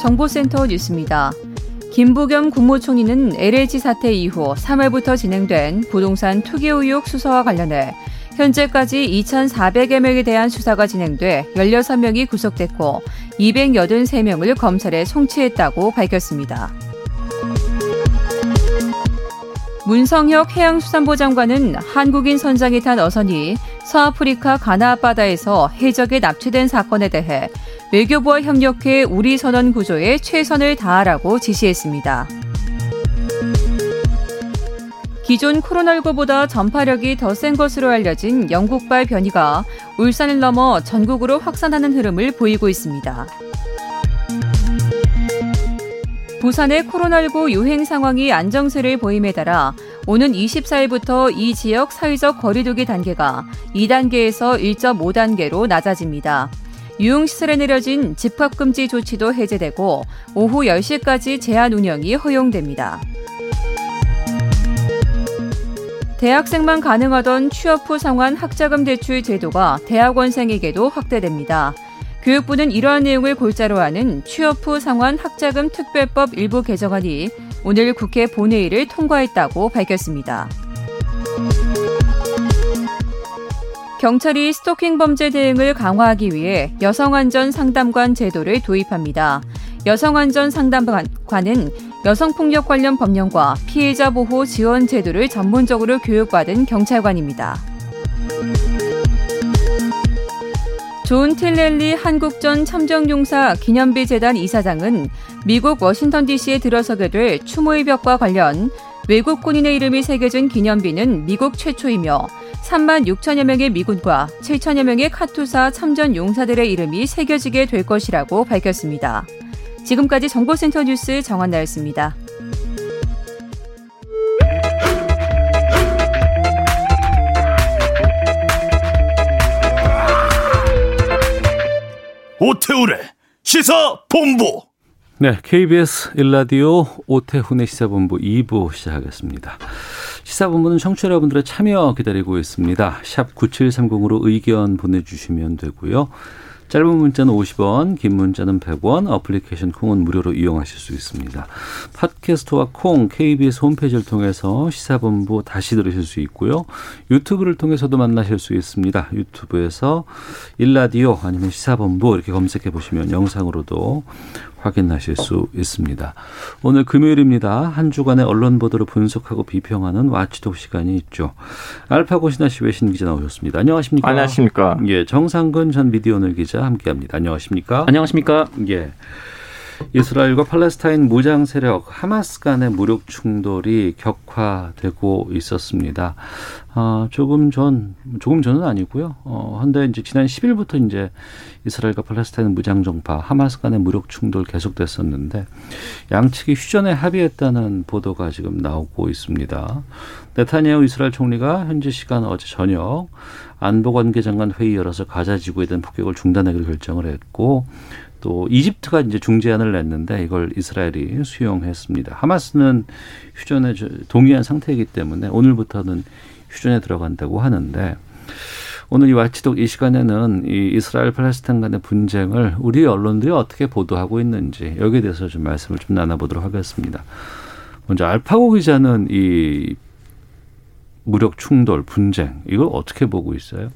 정보센터 뉴스입니다. 김부겸 국무총리는 LH 사태 이후 3월부터 진행된 부동산 투기 의혹 수사와 관련해 현재까지 2,400여 명에 대한 수사가 진행돼 16명이 구속됐고 283명을 검찰에 송치했다고 밝혔습니다. 문성혁 해양수산부 장관은 한국인 선장이 탄 어선이 서아프리카 가나 앞바다에서 해적에 납치된 사건에 대해 외교부와 협력해 우리 선언 구조에 최선을 다하라고 지시했습니다. 기존 코로나19보다 전파력이 더 센 것으로 알려진 영국발 변이가 울산을 넘어 전국으로 확산하는 흐름을 보이고 있습니다. 부산의 코로나19 유행 상황이 안정세를 보임에 따라 오는 24일부터 이 지역 사회적 거리두기 단계가 2단계에서 1.5단계로 낮아집니다. 유흥시설에 내려진 집합금지 조치도 해제되고 오후 10시까지 제한 운영이 허용됩니다. 대학생만 가능하던 취업 후 상환 학자금 대출 제도가 대학원생에게도 확대됩니다. 교육부는 이러한 내용을 골자로 하는 취업 후 상환 학자금 특별법 일부 개정안이 오늘 국회 본회의를 통과했다고 밝혔습니다. 경찰이 스토킹 범죄 대응을 강화하기 위해 여성안전 상담관 제도를 도입합니다. 여성안전 상담관은 여성폭력 관련 법령과 피해자 보호 지원 제도를 전문적으로 교육받은 경찰관입니다. 존 틸렐리 한국전 참전용사 기념비 재단 이사장은 미국 워싱턴 DC에 들어서게 될 추모의 벽과 관련 외국 군인의 이름이 새겨진 기념비는 미국 최초이며 3만 6천여 명의 미군과 7천여 명의 카투사 참전 용사들의 이름이 새겨지게 될 것이라고 밝혔습니다. 지금까지 정보센터 뉴스 정한나였습니다. 오태우래 시사 본부. 네, KBS 일라디오 오태훈의 시사본부 2부 시작하겠습니다. 시사본부는 청취자 여러분들의 참여 기다리고 있습니다. 샵 9730으로 의견 보내주시면 되고요. 짧은 문자는 50원, 긴 문자는 100원, 어플리케이션 콩은 무료로 이용하실 수 있습니다. 팟캐스트와 콩, KBS 홈페이지를 통해서 시사본부 다시 들으실 수 있고요. 유튜브를 통해서도 만나실 수 있습니다. 유튜브에서 일라디오 아니면 시사본부 이렇게 검색해 보시면 영상으로도 확인하실 수 있습니다. 오늘 금요일입니다. 한 주간의 언론 보도를 분석하고 비평하는 와치독 시간이 있죠. 알파고 신하시 외신 기자 나오셨습니다. 안녕하십니까? 안녕하십니까? 예, 정상근 전 미디어오늘 기자 함께합니다. 안녕하십니까? 안녕하십니까? 예. 이스라엘과 팔레스타인 무장 세력 하마스 간의 무력 충돌이 격화되고 있었습니다. 아, 조금 전, 조금 전은 아니고요. 어, 한데 이제 지난 10일부터 이제 이스라엘과 팔레스타인 무장 정파 하마스 간의 무력 충돌 계속됐었는데 양측이 휴전에 합의했다는 보도가 지금 나오고 있습니다. 네타냐후 이스라엘 총리가 현지 시간 어제 저녁 안보관계장관 회의 열어서 가자 지구에 대한 폭격을 중단하기로 결정을 했고 또 이집트가 이제 중재안을 냈는데 이걸 이스라엘이 수용했습니다. 하마스는 휴전에 동의한 상태이기 때문에 오늘부터는 휴전에 들어간다고 하는데 오늘 이 와치독 이 시간에는 이 이스라엘 팔레스타인 간의 분쟁을 우리 언론들이 어떻게 보도하고 있는지 여기에 대해서 좀 말씀을 좀 나눠보도록 하겠습니다. 먼저 알파고 기자는 이 무력 충돌 분쟁 이걸 어떻게 보고 있어요?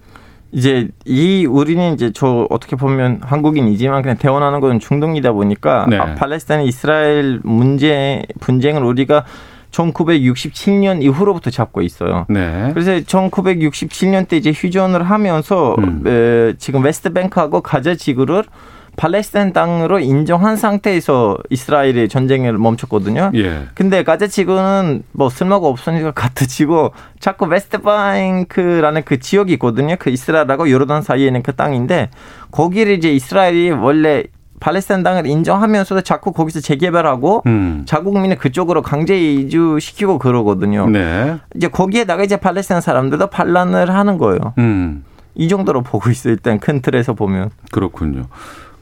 이제 이 우리는 이제 저 어떻게 보면 한국인이지만 그냥 대원하는 것은 중동이다 보니까 네. 아, 팔레스타인 이스라엘 문제 분쟁을 우리가 1967년 이후로부터 잡고 있어요. 네. 그래서 1967년 때 이제 휴전을 하면서 음. 에, 지금 웨스트뱅크하고 가자 지구를 팔레스타인 땅으로 인정한 상태에서 이스라엘이 전쟁을 멈췄거든요. 예. 근데 가자 지구는 뭐 쓸모가 없으니까 가트 치고 자꾸 웨스트뱅크라는 그 지역이 있거든요. 그 이스라엘하고 요르단 사이에 있는 그 땅인데 거기를 이제 이스라엘이 원래 팔레스타인 땅을 인정하면서도 자꾸 거기서 재개발하고 음. 자국민을 그쪽으로 강제 이주시키고 그러거든요. 네. 이제 거기에다가 이제 팔레스타인 사람들도 반란을 하는 거예요. 음. 이 정도로 보고 있어요. 일단 큰 틀에서 보면. 그렇군요.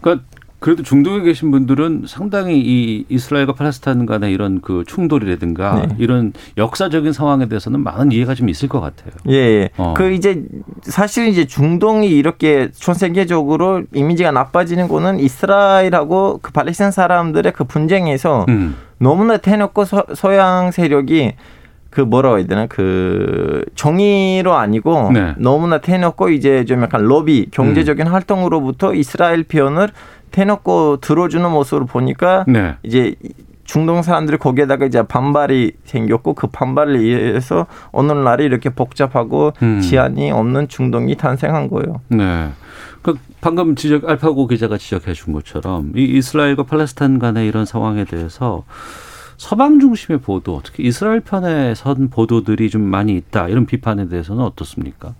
그러니까 그래도 중동에 계신 분들은 상당히 이 이스라엘과 팔레스타인 간의 이런 그 충돌이라든가 네. 이런 역사적인 상황에 대해서는 많은 이해가 좀 있을 것 같아요. 예. 예. 어. 그 이제 사실 이제 중동이 이렇게 전 세계적으로 이미지가 나빠지는 거는 이스라엘하고 그 팔레스타인 사람들의 그 분쟁에서 음. 너무나 대놓고 서, 서양 세력이 그 뭐라고 해야 되나 그 정의로 아니고 네. 너무나 대놓고 이제 좀 약간 로비 경제적인 음. 활동으로부터 이스라엘 편을 대놓고 들어주는 모습을 보니까 네. 이제 중동 사람들이 거기에다가 이제 반발이 생겼고 그 반발을 위해서 오늘날이 이렇게 복잡하고 음. 지안이 없는 중동이 탄생한 거예요. 네. 그 방금 지적 알파고 기자가 지적해 준 것처럼 이 이스라엘과 팔레스타인 간의 이런 상황에 대해서 서방 중심의 보도, 특히 이스라엘 편에 선 보도들이 좀 많이 있다. 이런 비판에 대해서는 어떻습니까?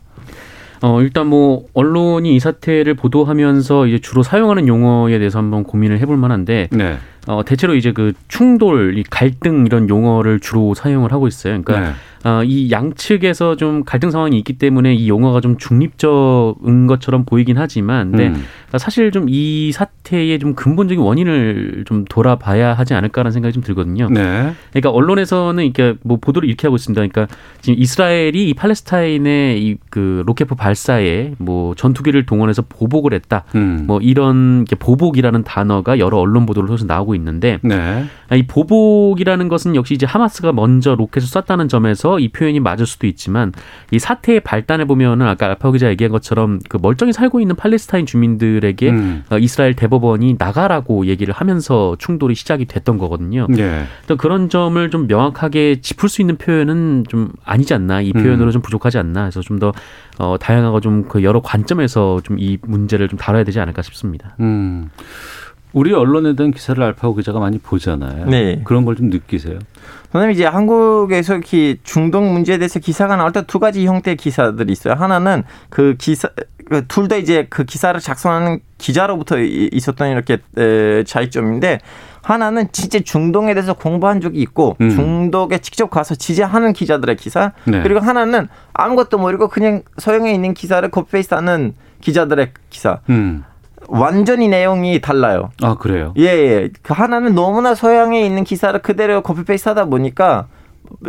어, 일단 뭐, 언론이 이 사태를 보도하면서 이제 주로 사용하는 용어에 대해서 한번 고민을 해볼 만한데, 네. 어, 대체로 이제 그 충돌, 이 갈등 이런 용어를 주로 사용을 하고 있어요. 그러니까 네. 어, 이 양측에서 좀 갈등 상황이 있기 때문에 이 용어가 좀 중립적인 것처럼 보이긴 하지만, 근데 음. 사실 좀 이 사태의 좀 근본적인 원인을 좀 돌아봐야 하지 않을까라는 생각이 좀 들거든요. 네. 그러니까 언론에서는 이렇게 뭐 보도를 이렇게 하고 있습니다. 그러니까 지금 이스라엘이 이 팔레스타인의 이 그 로켓포 발사에 뭐 전투기를 동원해서 보복을 했다. 음. 뭐 이런 보복이라는 단어가 여러 언론 보도를 통해서 나오고 있는데, 네. 이 보복이라는 것은 역시 이제 하마스가 먼저 로켓을 쐈다는 점에서 이 표현이 맞을 수도 있지만 이 사태의 발단을 보면은 아까 알파 기자 얘기한 것처럼 그 멀쩡히 살고 있는 팔레스타인 주민들에게 음. 어, 이스라엘 대법원이 나가라고 얘기를 하면서 충돌이 시작이 됐던 거거든요. 네. 그런 점을 좀 명확하게 짚을 수 있는 표현은 좀 아니지 않나 이 표현으로 음. 좀 부족하지 않나 해서 좀 더 어, 다양하고 좀 그 여러 관점에서 좀 이 문제를 좀 다뤄야 되지 않을까 싶습니다. 음. 우리 언론에 대한 기사를 알파고 기자가 많이 보잖아요. 네. 그런 걸 좀 느끼세요? 선생님 이제 한국에서 이렇게 중동 문제에 대해서 기사가 나올 때 두 가지 형태의 기사들이 있어요. 하나는 그 기사 그둘다 이제 그 기사를 작성하는 기자로부터 있었던 이렇게 차이점인데 하나는 진짜 중동에 대해서 공부한 적이 있고 음. 중동에 직접 가서 취재하는 기자들의 기사 네. 그리고 하나는 아무것도 모르고 그냥 서양에 있는 기사를 코피페이스하는 기자들의 기사. 음. 완전히 내용이 달라요. 아 그래요? 예, 예. 그 하나는 너무나 서양에 있는 기사를 그대로 커피페이스하다 보니까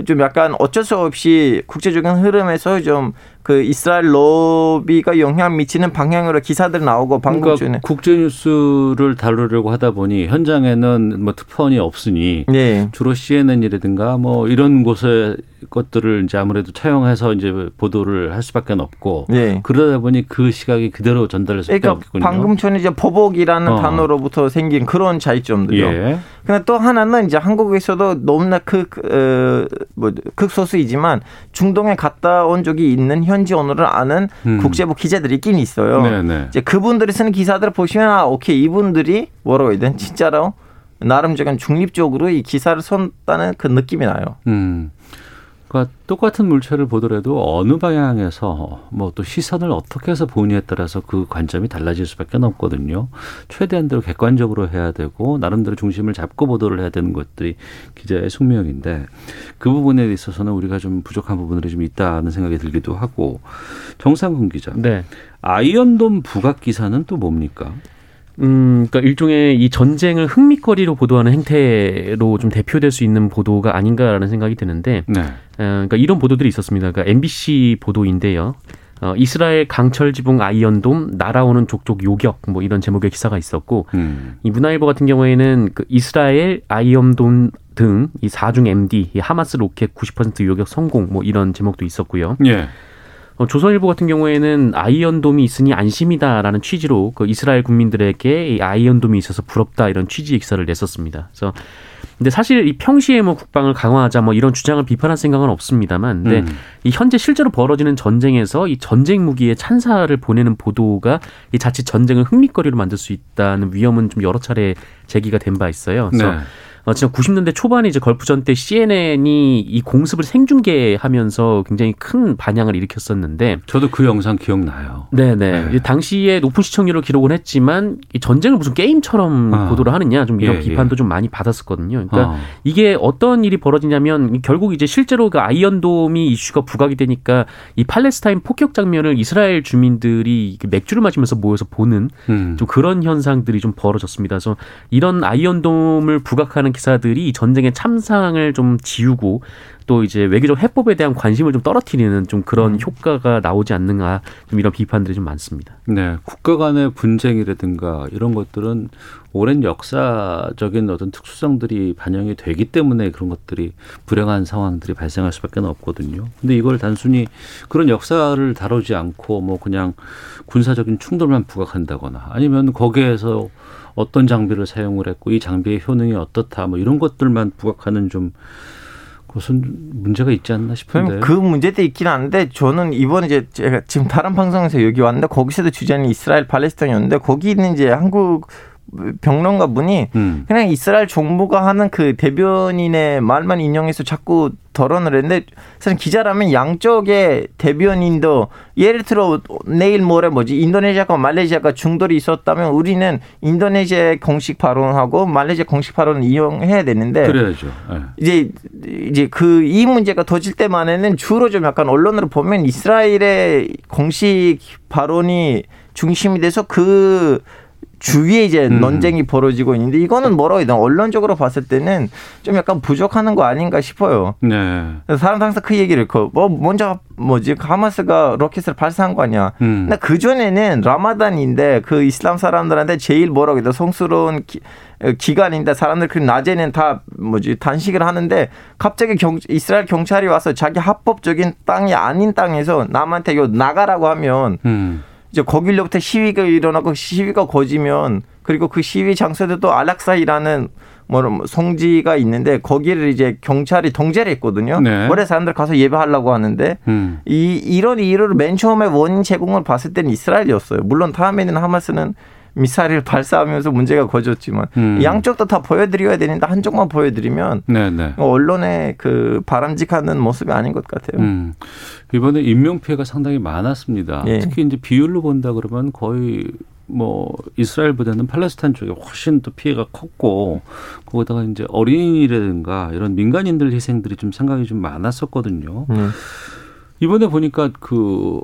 좀 약간 어쩔 수 없이 국제적인 흐름에서 좀 그 이스라엘 로비가 영향 미치는 방향으로 기사들 나오고 방금 그러니까 전에 국제 뉴스를 다루려고 하다 보니 현장에는 뭐 특파원이 없으니 네. 주로 CNN이라든가 뭐 이런 곳에 것들을 이제 아무래도 차용해서 이제 보도를 할 수밖에 없고 네. 그러다 보니 그 시각이 그대로 전달될 수밖에 그러니까 없겠군요. 방금 전에 이제 보복이라는 어. 단어로부터 생긴 그런 차이점들요. 예. 근데 또 하나는 이제 한국에서도 너무나 극, 그, 어, 뭐, 극소수이지만 중동에 갔다 온 적이 있는 현지 언어를 아는 음. 국제부 기자들이 있긴 있어요. 네네. 네. 이제 그분들이 쓰는 기사들을 보시면 아, 오케이 이분들이 뭐라고 해야 되나 진짜로 나름적인 중립적으로 이 기사를 썼다는 그 느낌이 나요. 음. 그러니까 똑같은 물체를 보더라도 어느 방향에서 뭐 또 시선을 어떻게 해서 보느냐에 따라서 그 관점이 달라질 수밖에 없거든요. 최대한대로 객관적으로 해야 되고 나름대로 중심을 잡고 보도를 해야 되는 것들이 기자의 숙명인데 그 부분에 있어서는 우리가 좀 부족한 부분들이 좀 있다는 생각이 들기도 하고 정상근 기자. 네. 아이언돔 부각 기사는 또 뭡니까? 음, 그러니까 일종의 이 전쟁을 흥미거리로 보도하는 행태로 좀 대표될 수 있는 보도가 아닌가라는 생각이 드는데, 네. 어, 그러니까 이런 보도들이 있었습니다. 그러니까 MBC 보도인데요. 어, 이스라엘 강철 지붕 아이언돔 날아오는 족족 요격 뭐 이런 제목의 기사가 있었고 음. 이 문화일보 같은 경우에는 그 이스라엘 아이언돔 등 이 4중 MD 이 하마스 로켓 90% 요격 성공 뭐 이런 제목도 있었고요. 예. 어, 조선일보 같은 경우에는 아이언돔이 있으니 안심이다라는 취지로 그 이스라엘 국민들에게 이 아이언돔이 있어서 부럽다 이런 취지의 기사를 냈었습니다. 그래서 근데 사실 이 평시에 뭐 국방을 강화하자 뭐 이런 주장을 비판할 생각은 없습니다만, 근데 음. 이 현재 실제로 벌어지는 전쟁에서 이 전쟁 무기에 찬사를 보내는 보도가 이 자칫 전쟁을 흥미거리로 만들 수 있다는 위험은 좀 여러 차례 제기가 된 바 있어요. 그래서 네. 어, 지금 90년대 초반에 이제 걸프전 때 CNN이 이 공습을 생중계하면서 굉장히 큰 반향을 일으켰었는데 저도 그 영상 기억나요. 네네. 네. 당시에 높은 시청률을 기록은 했지만 이 전쟁을 무슨 게임처럼 어. 보도를 하느냐 좀 이런 예, 비판도 예. 좀 많이 받았었거든요. 그러니까 어. 이게 어떤 일이 벌어지냐면 결국 이제 실제로 그 아이언돔이 이슈가 부각이 되니까 이 팔레스타인 폭격 장면을 이스라엘 주민들이 맥주를 마시면서 모여서 보는 음. 좀 그런 현상들이 좀 벌어졌습니다. 그래서 이런 아이언돔을 부각하는 기사들이 전쟁의 참상을 좀 지우고 또 이제 외교적 해법에 대한 관심을 좀 떨어뜨리는 좀 그런 음. 효과가 나오지 않는가 좀 이런 비판들이 좀 많습니다. 네, 국가 간의 분쟁이라든가 이런 것들은 오랜 역사적인 어떤 특수성들이 반영이 되기 때문에 그런 것들이 불행한 상황들이 발생할 수밖에 없거든요. 근데 이걸 단순히 그런 역사를 다루지 않고 뭐 그냥 군사적인 충돌만 부각한다거나 아니면 거기에서 어떤 장비를 사용을 했고 이 장비의 효능이 어떻다 뭐 이런 것들만 부각하는 좀 그것은 문제가 있지 않나 싶은데. 그 문제도 있긴 한데 저는 이번에 이제 제가 지금 다른 방송에서 여기 왔는데 거기서도 주제는 이스라엘 팔레스타인이었는데 거기 있는 이제 한국 평론가 분이 음. 그냥 이스라엘 정부가 하는 그 대변인의 말만 인용해서 자꾸 덜어을 했는데 사실 기자라면 양쪽의 대변인도 예를 들어 내일 모레 뭐지 인도네시아가 말레이시아가 중돌이 있었다면 우리는 인도네시아 공식 발언하고 말레이시아 공식 발언을 이용해야 되는데 그래야죠. 네. 이제 이제 그 이 문제가 터질 때만에는 주로 좀 약간 언론으로 보면 이스라엘의 공식 발언이 중심이 돼서 그 주위에 이제 음. 논쟁이 벌어지고 있는데 이거는 뭐라고 해야 되나 언론적으로 봤을 때는 좀 약간 부족하는 거 아닌가 싶어요. 네. 사람들 항상 그 얘기를 그뭐 먼저 뭐지 하마스가 로켓을 발사한 거 아니야. 음. 근데 그 전에는 라마단인데 그 이슬람 사람들한테 제일 뭐라고 해야 돼 성스러운 기, 기간인데 사람들 그 낮에는 다 뭐지 단식을 하는데 갑자기 경, 이스라엘 경찰이 와서 자기 합법적인 땅이 아닌 땅에서 남한테 요 나가라고 하면. 음. 이제 거길로부터 시위가 일어나고 시위가 거지면 그리고 그 시위 장소에도 또 알락사이라는 뭐 성지가 있는데 거기를 이제 경찰이 통제를 했거든요. 네. 원래 사람들 가서 예배하려고 하는데 음. 이 이런 이유를 맨 처음에 원인 제공을 봤을 때는 이스라엘이었어요. 물론 다음에는 하마스는 미사일을 발사하면서 문제가 거졌지만 음. 양쪽도 다 보여드려야 되는데 한쪽만 보여드리면 네네. 네. 언론의 그 바람직한 모습이 아닌 것 같아요. 음. 이번에 인명 피해가 상당히 많았습니다. 예. 특히 이제 비율로 본다 그러면 거의 뭐 이스라엘보다는 팔레스타인 쪽에 훨씬 더 피해가 컸고 거기다가 이제 어린이라든가 이런 민간인들 희생들이 좀 생각이 좀 많았었거든요. 음. 이번에 보니까 그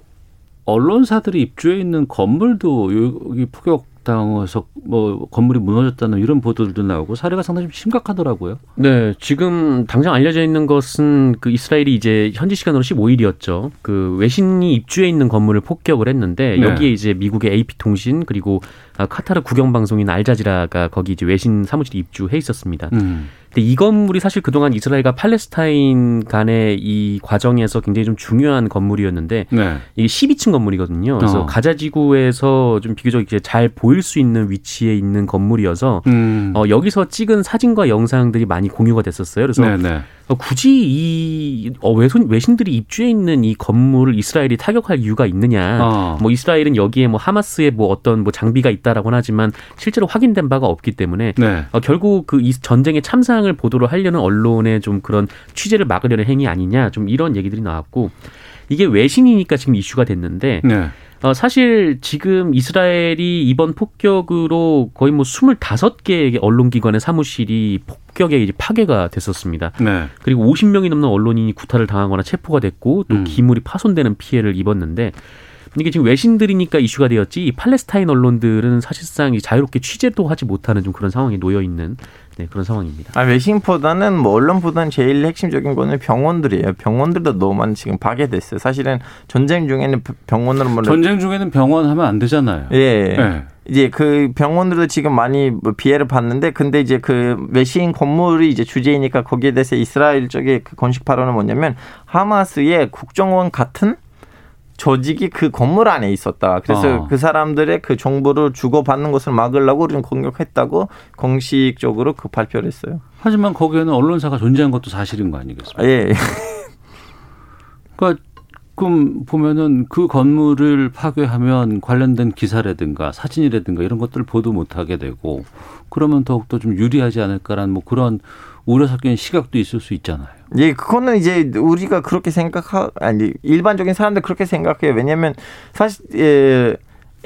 언론사들이 입주해 있는 건물도 여기 폭격 당해서 뭐 건물이 무너졌다는 이런 보도들도 나오고 사례가 상당히 좀 심각하더라고요. 네, 지금 당장 알려져 있는 것은 그 이스라엘이 이제 현지 시간으로 15일이었죠. 그 외신이 입주해 있는 건물을 폭격을 했는데 네. 여기에 이제 미국의 AP 통신 그리고 카타르 국영 방송인 알자지라가 거기 이제 외신 사무실에 입주해 있었습니다. 음. 근데 이 건물이 사실 그동안 이스라엘과 팔레스타인 간의 이 과정에서 굉장히 좀 중요한 건물이었는데 네. 이게 12층 건물이거든요. 그래서 어. 가자 지구에서 좀 비교적 이제 잘 보일 수 있는 위치에 있는 건물이어서 음. 어, 여기서 찍은 사진과 영상들이 많이 공유가 됐었어요. 그래서 네네. 굳이 이 어, 외손, 외신들이 입주해 있는 이 건물을 이스라엘이 타격할 이유가 있느냐? 어. 뭐 이스라엘은 여기에 뭐 하마스의 뭐 어떤 뭐 장비가 있다라고는 하지만 실제로 확인된 바가 없기 때문에 네. 어, 결국 그 이 전쟁의 참상을 보도를 하려는 언론의 좀 그런 취재를 막으려는 행위 아니냐? 좀 이런 얘기들이 나왔고 이게 외신이니까 지금 이슈가 됐는데. 네. 어, 사실 지금 이스라엘이 이번 폭격으로 거의 뭐 25개의 언론기관의 사무실이 폭격에 이제 파괴가 됐었습니다. 네. 그리고 50명이 넘는 언론인이 구타를 당하거나 체포가 됐고 또 음. 기물이 파손되는 피해를 입었는데 이게 지금 외신들이니까 이슈가 되었지 이 팔레스타인 언론들은 사실상 자유롭게 취재도 하지 못하는 좀 그런 상황에 놓여 있는 네, 그런 상황입니다. 아, 외신보다는 뭐 언론보다는 제일 핵심적인 거는 병원들이에요. 병원들도 너무 많이 지금 파괴됐어요. 사실은 전쟁 중에는 병원으로 뭐 전쟁 중에는 병원 하면 안 되잖아요. 예. 네. 이제 그 병원들도 지금 많이 뭐 피해를 봤는데 근데 이제 그 외신 건물이 이제 주제이니까 거기에 대해서 이스라엘 쪽의 그 건식 발언은 뭐냐면 하마스의 국정원 같은 조직이 그 건물 안에 있었다. 그래서 어. 그 사람들의 그 정보를 주고받는 것을 막으려고 우리는 공격했다고 공식적으로 그 발표를 했어요. 하지만 거기에는 언론사가 존재한 것도 사실인 거 아니겠습니까? 예. 그러니까 그럼 보면은 그 건물을 파괴하면 관련된 기사라든가 사진이라든가 이런 것들을 보도 못하게 되고 그러면 더욱더 좀 유리하지 않을까라는 뭐 그런 우려 섞인 시각도 있을 수 있잖아요. 예, 그거는 이제 우리가 그렇게 생각하 아니 일반적인 사람들 그렇게 생각해요. 왜냐하면 사실 예.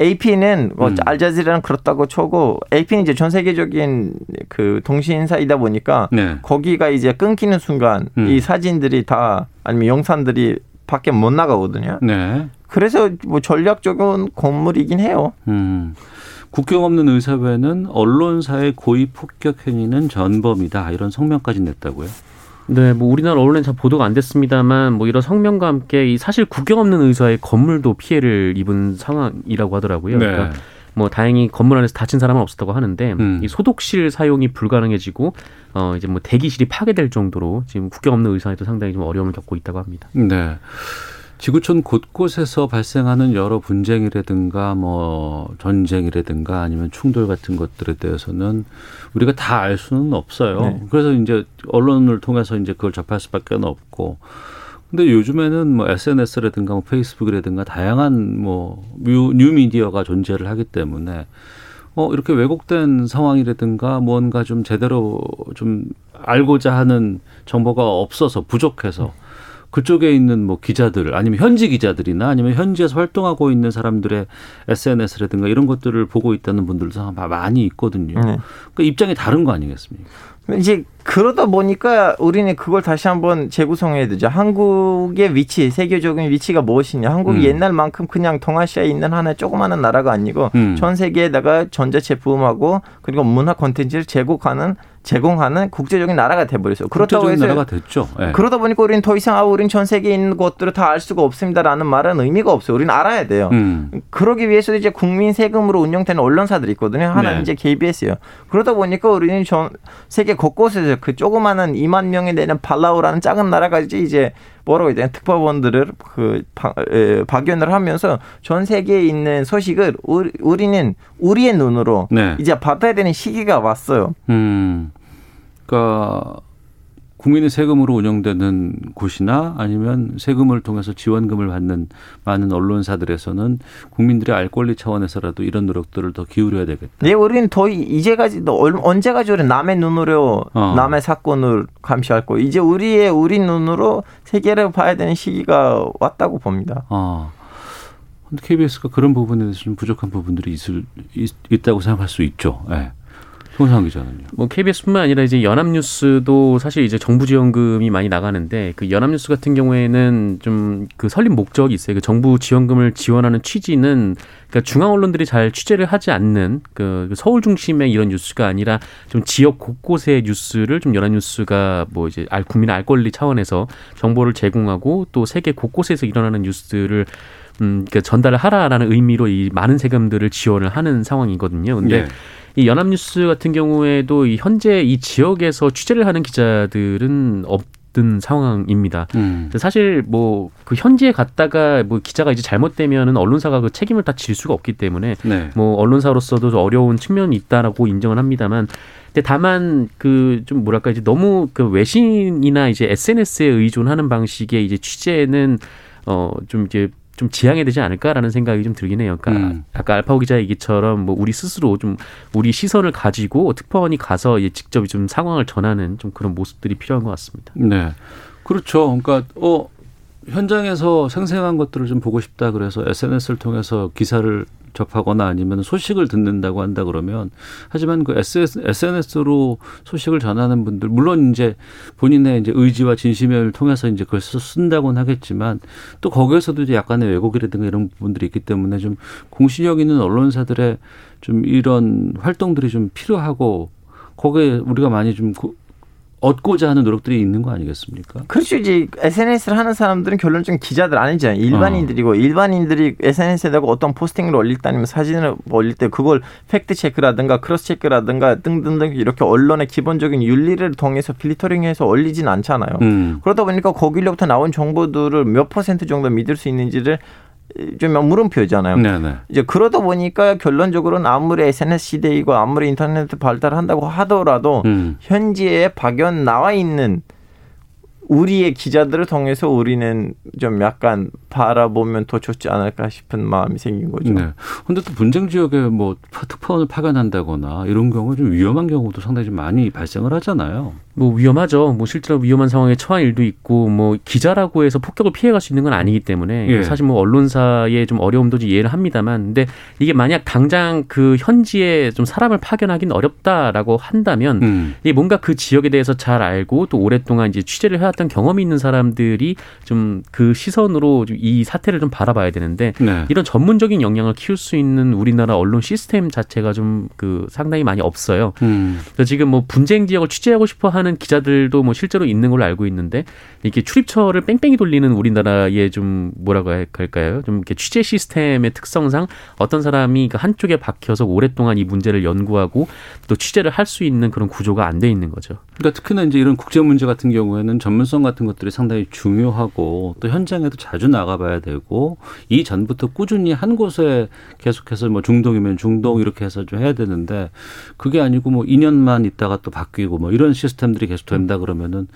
AP는 뭐 음. 알자지라는 그렇다고 쳐고 AP는 이제 전 세계적인 그 동시인사이다 보니까 네. 거기가 이제 끊기는 순간 음. 이 사진들이 다 아니면 영상들이 밖에 못 나가거든요. 네. 그래서 뭐 전략적인 건물이긴 해요. 음. 국경 없는 의사회는 언론사의 고의 폭격 행위는 전범이다 이런 성명까지 냈다고요. 네, 뭐 우리나라 언론에 잘 보도가 안 됐습니다만 뭐 이런 성명과 함께 이 사실 국경 없는 의사의 건물도 피해를 입은 상황이라고 하더라고요. 네. 그러니까 뭐 다행히 건물 안에서 다친 사람은 없었다고 하는데 음. 이 소독실 사용이 불가능해지고 어 이제 뭐 대기실이 파괴될 정도로 지금 국경 없는 의사에도 상당히 좀 어려움을 겪고 있다고 합니다. 네. 지구촌 곳곳에서 발생하는 여러 분쟁이라든가 뭐 전쟁이라든가 아니면 충돌 같은 것들에 대해서는 우리가 다 알 수는 없어요. 네. 그래서 이제 언론을 통해서 이제 그걸 접할 수밖에 없고. 근데 요즘에는 뭐 SNS라든가 뭐 페이스북이라든가 다양한 뭐 뉴미디어가 존재를 하기 때문에 어 이렇게 왜곡된 상황이라든가 뭔가 좀 제대로 좀 알고자 하는 정보가 없어서 부족해서 그쪽에 있는 뭐 기자들 아니면 현지 기자들이나 아니면 현지에서 활동하고 있는 사람들의 SNS라든가 이런 것들을 보고 있다는 분들도 많이 있거든요. 네. 그 입장이 다른 거 아니겠습니까? 이제 그러다 보니까 우리는 그걸 다시 한번 재구성해야 되죠. 한국의 위치, 세계적인 위치가 무엇이냐. 한국이 음. 옛날만큼 그냥 동아시아에 있는 하나의 조그마한 나라가 아니고 음. 전 세계에다가 전자제품하고 그리고 문화 콘텐츠를 제공하는 제공하는 국제적인 나라가 돼버렸어요. 그렇다고 해서 나라가 됐죠. 네. 그러다 보니까 우리는 더 이상 아 우리는 전 세계에 있는 것들을 다 알 수가 없습니다라는 말은 의미가 없어요. 우리는 알아야 돼요. 음. 그러기 위해서도 이제 국민 세금으로 운영되는 언론사들이 있거든요. 하나는 네. 이제 KBS예요. 그러다 보니까 우리는 전 세계 곳곳에서 그 조그마한 2만 명이 되는 발라우라는 작은 나라가 이제 뭐라고 해야 되나 특파원들을 그 파, 에, 박연을 하면서 전 세계에 있는 소식을 우리, 우리는 우리의 눈으로 네. 이제 받아야 되는 시기가 왔어요. 음. 그러니까 국민의 세금으로 운영되는 곳이나 아니면 세금을 통해서 지원금을 받는 많은 언론사들에서는 국민들이 알 권리 차원에서라도 이런 노력들을 더 기울여야 되겠다. 네, 우리는 더 이제까지 언제까지 우리 남의 눈으로 어. 남의 사건을 감시할 거. 이제 우리의 우리 눈으로 세계를 봐야 되는 시기가 왔다고 봅니다. 어. KBS가 그런 부분에 대해서 좀 부족한 부분들이 있을 있, 다고 생각할 수 있죠. 네. 송상 기자는요. 뭐 KBS뿐만 아니라 이제 연합뉴스도 사실 이제 정부 지원금이 많이 나가는데 그 연합뉴스 같은 경우에는 좀 그 설립 목적이 있어요. 그 정부 지원금을 지원하는 취지는 그러니까 중앙 언론들이 잘 취재를 하지 않는 그 서울 중심의 이런 뉴스가 아니라 좀 지역 곳곳의 뉴스를 좀 연합뉴스가 뭐 이제 알 국민 알 권리 차원에서 정보를 제공하고 또 세계 곳곳에서 일어나는 뉴스들을 음, 그 전달을 하라라는 의미로 이 많은 세금들을 지원을 하는 상황이거든요. 근데 네. 이 연합뉴스 같은 경우에도 이 현재 이 지역에서 취재를 하는 기자들은 없던 상황입니다. 음. 사실 뭐 그 현지에 갔다가 뭐 기자가 이제 잘못되면은 언론사가 그 책임을 다 질 수가 없기 때문에 네. 뭐 언론사로서도 어려운 측면이 있다라고 인정을 합니다만 근데 다만 그 좀 뭐랄까 이제 너무 그 외신이나 이제 SNS에 의존하는 방식의 이제 취재는 어좀 이제 좀 지향해야 되지 않을까라는 생각이 좀 들긴 해요. 그러니까 음. 아까 알파오 기자 얘기처럼 뭐 우리 스스로 좀 우리 시선을 가지고 특파원이 가서 직접 좀 상황을 전하는 좀 그런 모습들이 필요한 것 같습니다. 네. 그렇죠. 그러니까 어 현장에서 생생한 것들을 좀 보고 싶다 그래서 SNS를 통해서 기사를 접하거나 아니면 소식을 듣는다고 한다 그러면 하지만 그 SNS로 소식을 전하는 분들 물론 이제 본인의 이제 의지와 진심을 통해서 이제 그걸 쓴다고는 하겠지만 또 거기에서도 이제 약간의 왜곡이라든가 이런 부분들이 있기 때문에 좀 공신력 있는 언론사들의 좀 이런 활동들이 좀 필요하고 거기에 우리가 많이 좀 얻고자 하는 노력들이 있는 거 아니겠습니까? 그렇죠. 이제 SNS를 하는 사람들은 결론적으로 기자들 아니잖아요. 일반인들이고 어. 일반인들이 SNS에다가 어떤 포스팅을 올릴 때 아니면 사진을 올릴 때 그걸 팩트 체크라든가 크로스 체크라든가 등등등 이렇게 언론의 기본적인 윤리를 통해서 필터링해서 올리진 않잖아요. 음. 그러다 보니까 거기로부터 나온 정보들을 몇 퍼센트 정도 믿을 수 있는지를 좀 물음표잖아요. 네네. 이제 그러다 보니까 결론적으로는 아무리 SNS 시대이고 아무리 인터넷 발달한다고 하더라도 음. 현지에 파견 나와 있는 우리의 기자들을 통해서 우리는 좀 약간 바라보면 더 좋지 않을까 싶은 마음이 생긴 거죠. 네. 근데 또 분쟁 지역에 뭐 특파원을 파견한다거나 이런 경우 좀 위험한 경우도 상당히 좀 많이 발생을 하잖아요. 뭐 위험하죠. 뭐 실제로 위험한 상황에 처한 일도 있고 뭐 기자라고 해서 폭격을 피해갈 수 있는 건 아니기 때문에 예. 사실 뭐 언론사의 좀 어려움도 이해를 합니다만 근데 이게 만약 당장 그 현지에 좀 사람을 파견하기는 어렵다라고 한다면 음. 이게 뭔가 그 지역에 대해서 잘 알고 또 오랫동안 이제 취재를 해왔던 경험이 있는 사람들이 좀 그 시선으로 이 사태를 좀 바라봐야 되는데 네. 이런 전문적인 역량을 키울 수 있는 우리나라 언론 시스템 자체가 좀 그 상당히 많이 없어요. 음. 그래서 지금 뭐 분쟁 지역을 취재하고 싶어 하는 기자들도 뭐 실제로 있는 걸로 알고 있는데 이렇게 출입처를 뺑뺑이 돌리는 우리나라의 좀 뭐라고 할까요? 좀 이렇게 취재 시스템의 특성상 어떤 사람이 그 한쪽에 박혀서 오랫동안 이 문제를 연구하고 또 취재를 할 수 있는 그런 구조가 안 돼 있는 거죠. 그러니까 특히나 이제 이런 국제 문제 같은 경우에는 전문성 같은 것들이 상당히 중요하고 또 현장에도 자주 나가봐야 되고 이 전부터 꾸준히 한 곳에 계속해서 뭐 중동이면 중동 이렇게 해서 좀 해야 되는데 그게 아니고 뭐 2년만 있다가 또 바뀌고 뭐 이런 시스템 들이 계속 된다 그러면은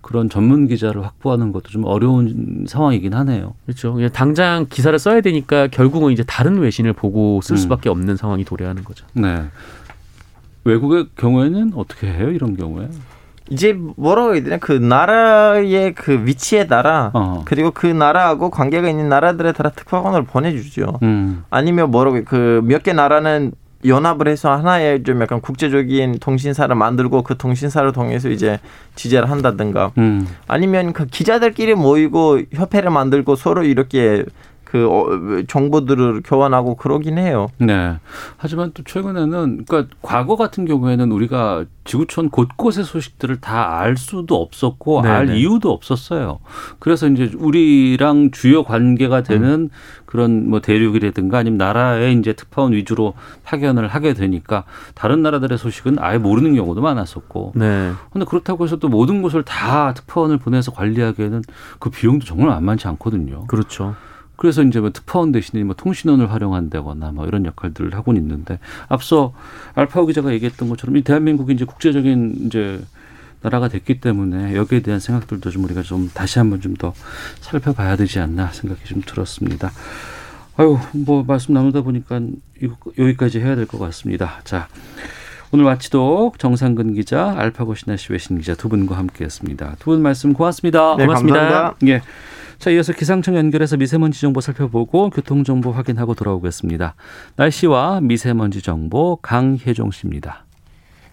그런 전문 기자를 확보하는 것도 좀 어려운 상황이긴 하네요. 그렇죠. 당장 기사를 써야 되니까 결국은 이제 다른 외신을 보고 쓸 음. 수밖에 없는 상황이 도래하는 거죠. 네. 외국의 경우에는 어떻게 해요? 이런 경우에? 이제 뭐라고 해야 되나 그 나라의 그 위치에 따라 어. 그리고 그 나라하고 관계가 있는 나라들에 따라 특파원을 보내주죠. 음. 아니면 뭐라고 그 몇 개 나라는 연합을 해서 하나의 좀 약간 국제적인 통신사를 만들고 그 통신사를 통해서 이제 지재를 한다든가 음. 아니면 그 기자들끼리 모이고 협회를 만들고 서로 이렇게 그 어, 정보들을 교환하고 그러긴 해요. 네. 하지만 또 최근에는 그러니까 과거 같은 경우에는 우리가 지구촌 곳곳의 소식들을 다 알 수도 없었고 네네. 알 네. 이유도 없었어요. 그래서 이제 우리랑 주요 관계가 되는 음. 그런 뭐 대륙이라든가 아니면 나라에 이제 특파원 위주로 파견을 하게 되니까 다른 나라들의 소식은 아예 모르는 경우도 많았었고. 네. 근데 그렇다고 해서 또 모든 곳을 다 특파원을 보내서 관리하기에는 그 비용도 정말 만만치 않거든요. 그렇죠. 그래서 이제 뭐 특파원 대신에 뭐 통신원을 활용한다거나 뭐 이런 역할들을 하고 있는데 앞서 알파오 기자가 얘기했던 것처럼 이 대한민국이 이제 국제적인 이제 나라가 됐기 때문에 여기에 대한 생각들도 좀 우리가 좀 다시 한번 좀 더 살펴봐야 되지 않나 생각이 좀 들었습니다. 아유, 뭐 말씀 나누다 보니까 여기까지 해야 될 것 같습니다. 자, 오늘 마치도 정상근 기자, 알파고 신하씨 외신 기자 두 분과 함께했습니다. 두 분 말씀 고맙습니다. 네, 고맙습니다. 감사합니다. 예. 자, 이어서 기상청 연결해서 미세먼지 정보 살펴보고 교통 정보 확인하고 돌아오겠습니다. 날씨와 미세먼지 정보 강혜종 씨입니다.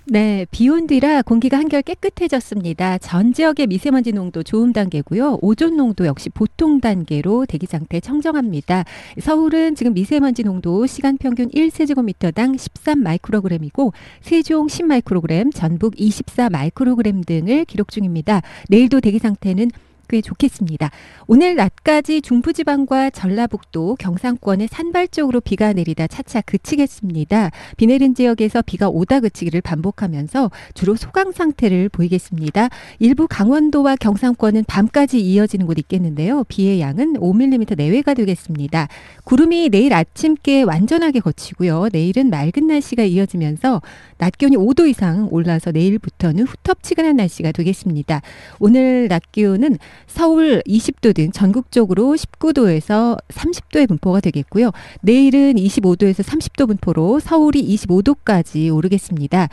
네, 비 온 뒤라 공기가 한결 깨끗해졌습니다. 전 지역의 미세먼지 농도 좋음 단계고요. 오존 농도 역시 보통 단계로 대기 상태 청정합니다. 서울은 지금 미세먼지 농도 시간 평균 1세제곱미터당 13 마이크로그램이고 세종 10 마이크로그램, 전북 24 마이크로그램 등을 기록 중입니다. 내일도 대기 상태는 꽤 좋겠습니다. 오늘 낮까지 중부지방과 전라북도, 경상권의 산발적으로 비가 내리다 차차 그치겠습니다. 비 내린 지역에서 비가 오다 그치기를 반복하면서 주로 소강 상태를 보이겠습니다. 일부 강원도와 경상권은 밤까지 이어지는 곳 있겠는데요. 비의 양은 5mm 내외가 되겠습니다. 구름이 내일 아침께 완전하게 거치고요. 내일은 맑은 날씨가 이어지면서 낮 기온이 5도 이상 올라서 내일부터는 후텁지근한 날씨가 되겠습니다. 오늘 낮 기온은 서울 20도 등 전국적으로 19도에서 30도의 분포가 되겠고요. 내일은 25도에서 30도 분포로 서울이 25도까지 오르겠습니다.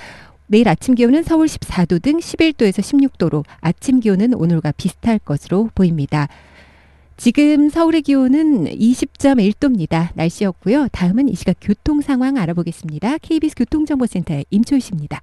내일 아침 기온은 서울 14도 등 11도에서 16도로 아침 기온은 오늘과 비슷할 것으로 보입니다. 지금 서울의 기온은 20.1도입니다. 날씨였고요. 다음은 이 시각 교통 상황 알아보겠습니다. KBS 교통정보센터의 임초희 씨입니다.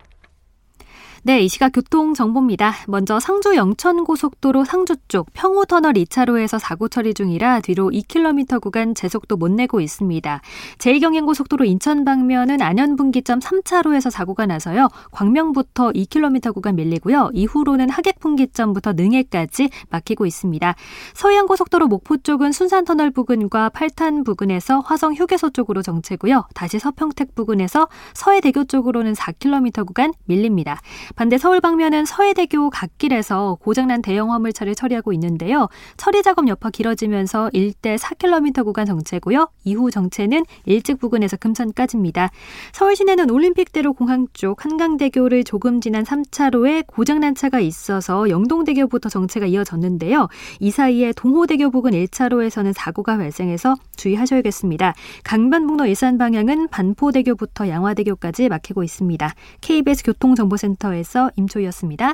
네, 이 시각 교통 정보입니다. 먼저 상주 영천 고속도로 상주 쪽 평호 터널 2차로에서 사고 처리 중이라 뒤로 2km 구간 제속도 못 내고 있습니다. 제2경행 고속도로 인천 방면은 안현 분기점 3차로에서 사고가 나서요. 광명부터 2km 구간 밀리고요. 이후로는 하객 분기점부터 능해까지 막히고 있습니다. 서해안 고속도로 목포 쪽은 순산 터널 부근과 팔탄 부근에서 화성 휴게소 쪽으로 정체고요. 다시 서평택 부근에서 서해대교 쪽으로는 4km 구간 밀립니다. 반대 서울 방면은 서해대교 갓길에서 고장난 대형 화물차를 처리하고 있는데요. 처리 작업 여파 길어지면서 일대 4km 구간 정체고요. 이후 정체는 일찍 부근에서 금천까지입니다. 서울 시내는 올림픽대로 공항 쪽 한강대교를 조금 지난 3차로에 고장난 차가 있어서 영동대교부터 정체가 이어졌는데요. 이 사이에 동호대교 부근 1차로에서는 사고가 발생해서 주의하셔야겠습니다. 강변북로 일산 방향은 반포대교부터 양화대교까지 막히고 있습니다. KBS 교통정보센터 에서 임초희였습니다.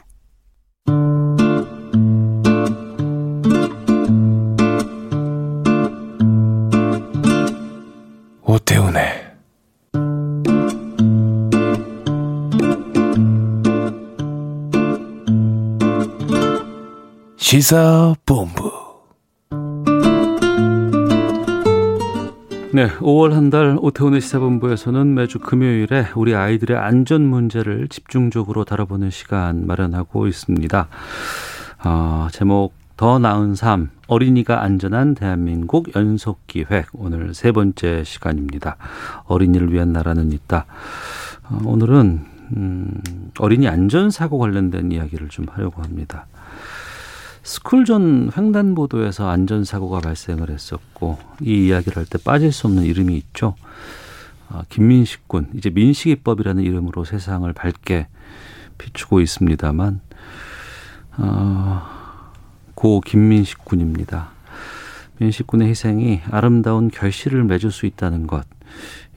오태훈의 시사본부 네, 5월 한 달 오태훈의 시사본부에서는 매주 금요일에 우리 아이들의 안전 문제를 집중적으로 다뤄보는 시간 마련하고 있습니다. 어, 제목 더 나은 삶 어린이가 안전한 대한민국 연속 기획 오늘 세 번째 시간입니다. 어린이를 위한 나라는 있다. 어, 오늘은 음, 어린이 안전 사고 관련된 이야기를 좀 하려고 합니다. 스쿨존 횡단보도에서 안전사고가 발생을 했었고 이 이야기를 할 때 빠질 수 없는 이름이 있죠. 아, 김민식 군 이제 민식이법이라는 이름으로 세상을 밝게 비추고 있습니다만 어, 고 김민식 군입니다. 민식 군의 희생이 아름다운 결실을 맺을 수 있다는 것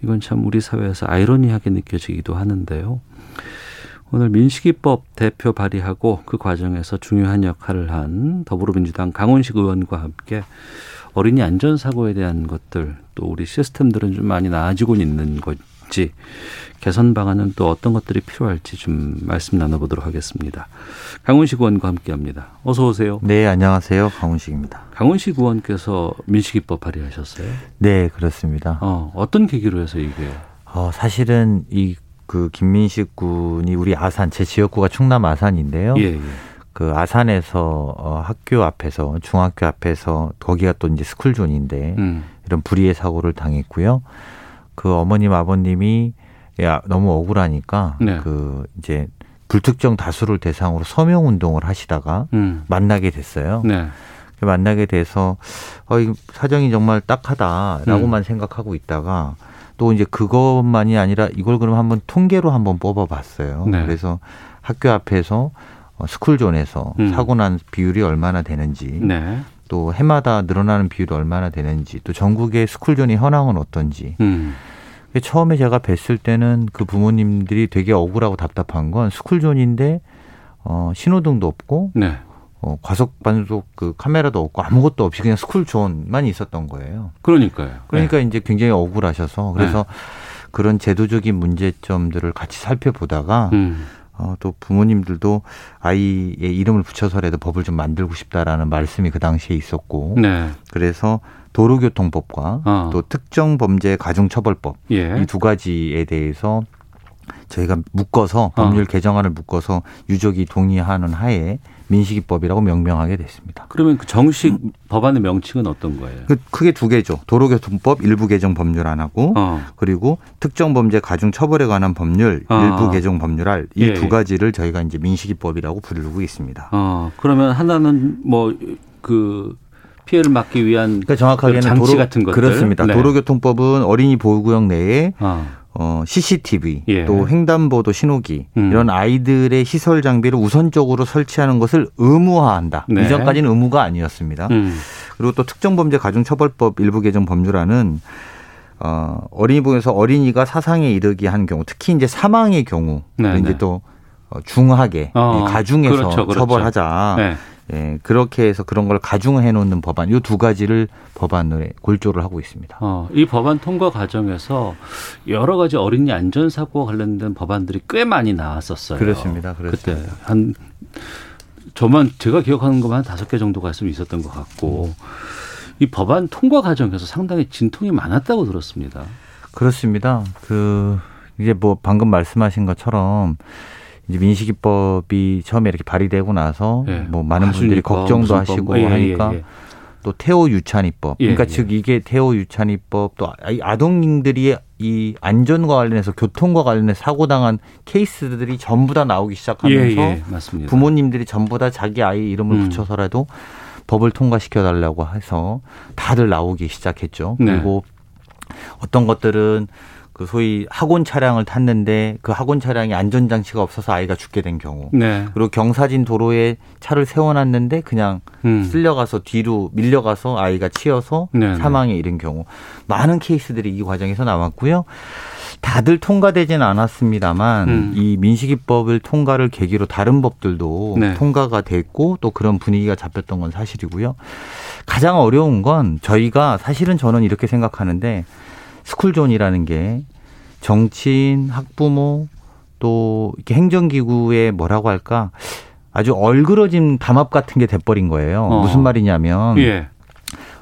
이건 참 우리 사회에서 아이러니하게 느껴지기도 하는데요. 오늘 민식이법 대표 발의하고 그 과정에서 중요한 역할을 한 더불어민주당 강원식 의원과 함께 어린이 안전사고에 대한 것들 또 우리 시스템들은 좀 많이 나아지고 있는 건지 개선 방안은 또 어떤 것들이 필요할지 좀 말씀 나눠보도록 하겠습니다. 강훈식 의원과 함께합니다. 어서 오세요. 네, 안녕하세요. 강훈식입니다. 강훈식 의원께서 민식이법 발의하셨어요? 네, 그렇습니다. 어, 어떤 계기로 해서 이게? 어, 사실은 이 그 김민식 군이 우리 아산 제 지역구가 충남 아산인데요. 예, 예. 그 아산에서 어, 학교 앞에서 중학교 앞에서 거기가 또 이제 스쿨존인데 음. 이런 불의의 사고를 당했고요. 그 어머님 아버님이 야 너무 억울하니까 네. 그 이제 불특정 다수를 대상으로 서명 운동을 하시다가 음. 만나게 됐어요. 네. 만나게 돼서 어, 이 사정이 정말 딱하다라고만 음. 생각하고 있다가 또 이제 그것만이 아니라 이걸 그럼 한번 통계로 한번 뽑아봤어요. 네. 그래서 학교 앞에서 어, 스쿨존에서 음. 사고 난 비율이 얼마나 되는지 네. 또 해마다 늘어나는 비율이 얼마나 되는지 또 전국의 스쿨존의 현황은 어떤지 음. 처음에 제가 뵀을 때는 그 부모님들이 되게 억울하고 답답한 건 스쿨존인데 어, 신호등도 없고 네. 어, 과속 단속 그 카메라도 없고 아무것도 없이 그냥 스쿨 존만 있었던 거예요. 그러니까요. 그러니까 네. 이제 굉장히 억울하셔서 그래서 네. 그런 제도적인 문제점들을 같이 살펴보다가 음. 어, 또 부모님들도 아이의 이름을 붙여서라도 법을 좀 만들고 싶다라는 말씀이 그 당시에 있었고 네. 그래서 도로교통법과 어. 또 특정 범죄 가중처벌법 예. 이두 가지에 대해서 저희가 묶어서 법률 어. 개정안을 묶어서 유족이 동의하는 하에 민식이법이라고 명명하게 됐습니다. 그러면 그 정식 음. 법안의 명칭은 어떤 거예요? 그 크게 두 개죠. 도로교통법 일부 개정 법률안하고 어. 그리고 특정 범죄 가중 처벌에 관한 법률 어. 일부 개정 법률안 이두 예. 가지를 저희가 이제 민식이법이라고 부르고 있습니다. 어. 그러면 하나는 뭐그 피해를 막기 위한 그러니까 정확하게는 장치 도로, 같은 것들 그렇습니다. 네. 도로교통법은 어린이 보호구역 내에 어. 어, CCTV 예. 또 횡단보도 신호기 음. 이런 아이들의 시설 장비를 우선적으로 설치하는 것을 의무화한다. 네. 이전까지는 의무가 아니었습니다. 음. 그리고 또 특정범죄 가중처벌법 일부 개정 법률안은 어, 어린이보에서 어린이가 사상에 이르게 한 경우, 특히 이제 사망의 경우, 네, 이제 네. 또 어, 중하게 어, 가중해서 그렇죠, 그렇죠. 처벌하자. 네. 예, 그렇게 해서 그런 걸 가중해 놓는 법안 이 두 가지를 법안에 골조를 하고 있습니다. 어, 이 법안 통과 과정에서 여러 가지 어린이 안전 사고와 관련된 법안들이 꽤 많이 나왔었어요. 그렇습니다. 그렇습니다. 그때 한 저만 제가 기억하는 것만 한 다섯 개 정도가 있었던 것 같고 이 법안 통과 과정에서 상당히 진통이 많았다고 들었습니다. 그렇습니다. 그 이제 뭐 방금 말씀하신 것처럼 이제 민식이법이 처음에 이렇게 발의되고 나서 예. 뭐 많은 분들이 걱정도 하시고 예, 예, 하니까 예, 또 태호 유찬이법. 예, 그러니까 즉 이게 태호 유찬이법 또 아동들이 이 안전과 관련해서 교통과 관련해서 사고 당한 케이스들이 전부 다 나오기 시작하면서 예, 예, 부모님들이 전부 다 자기 아이 이름을 음. 붙여서라도 법을 통과시켜 달라고 해서 다들 나오기 시작했죠. 네. 그리고 어떤 것들은 그 소위 학원 차량을 탔는데 그 학원 차량이 안전 장치가 없어서 아이가 죽게 된 경우. 네. 그리고 경사진 도로에 차를 세워놨는데 그냥 음. 쓸려가서 뒤로 밀려가서 아이가 치여서 네, 네. 사망에 이른 경우. 많은 케이스들이 이 과정에서 나왔고요. 다들 통과되지는 않았습니다만 음. 이 민식이법을 통과를 계기로 다른 법들도 네. 통과가 됐고 또 그런 분위기가 잡혔던 건 사실이고요. 가장 어려운 건 저희가 사실은 저는 이렇게 생각하는데 스쿨존이라는 게 정치인, 학부모 또 이렇게 행정기구의 뭐라고 할까 아주 얼그러진 담합 같은 게 돼버린 거예요. 어. 무슨 말이냐면 예.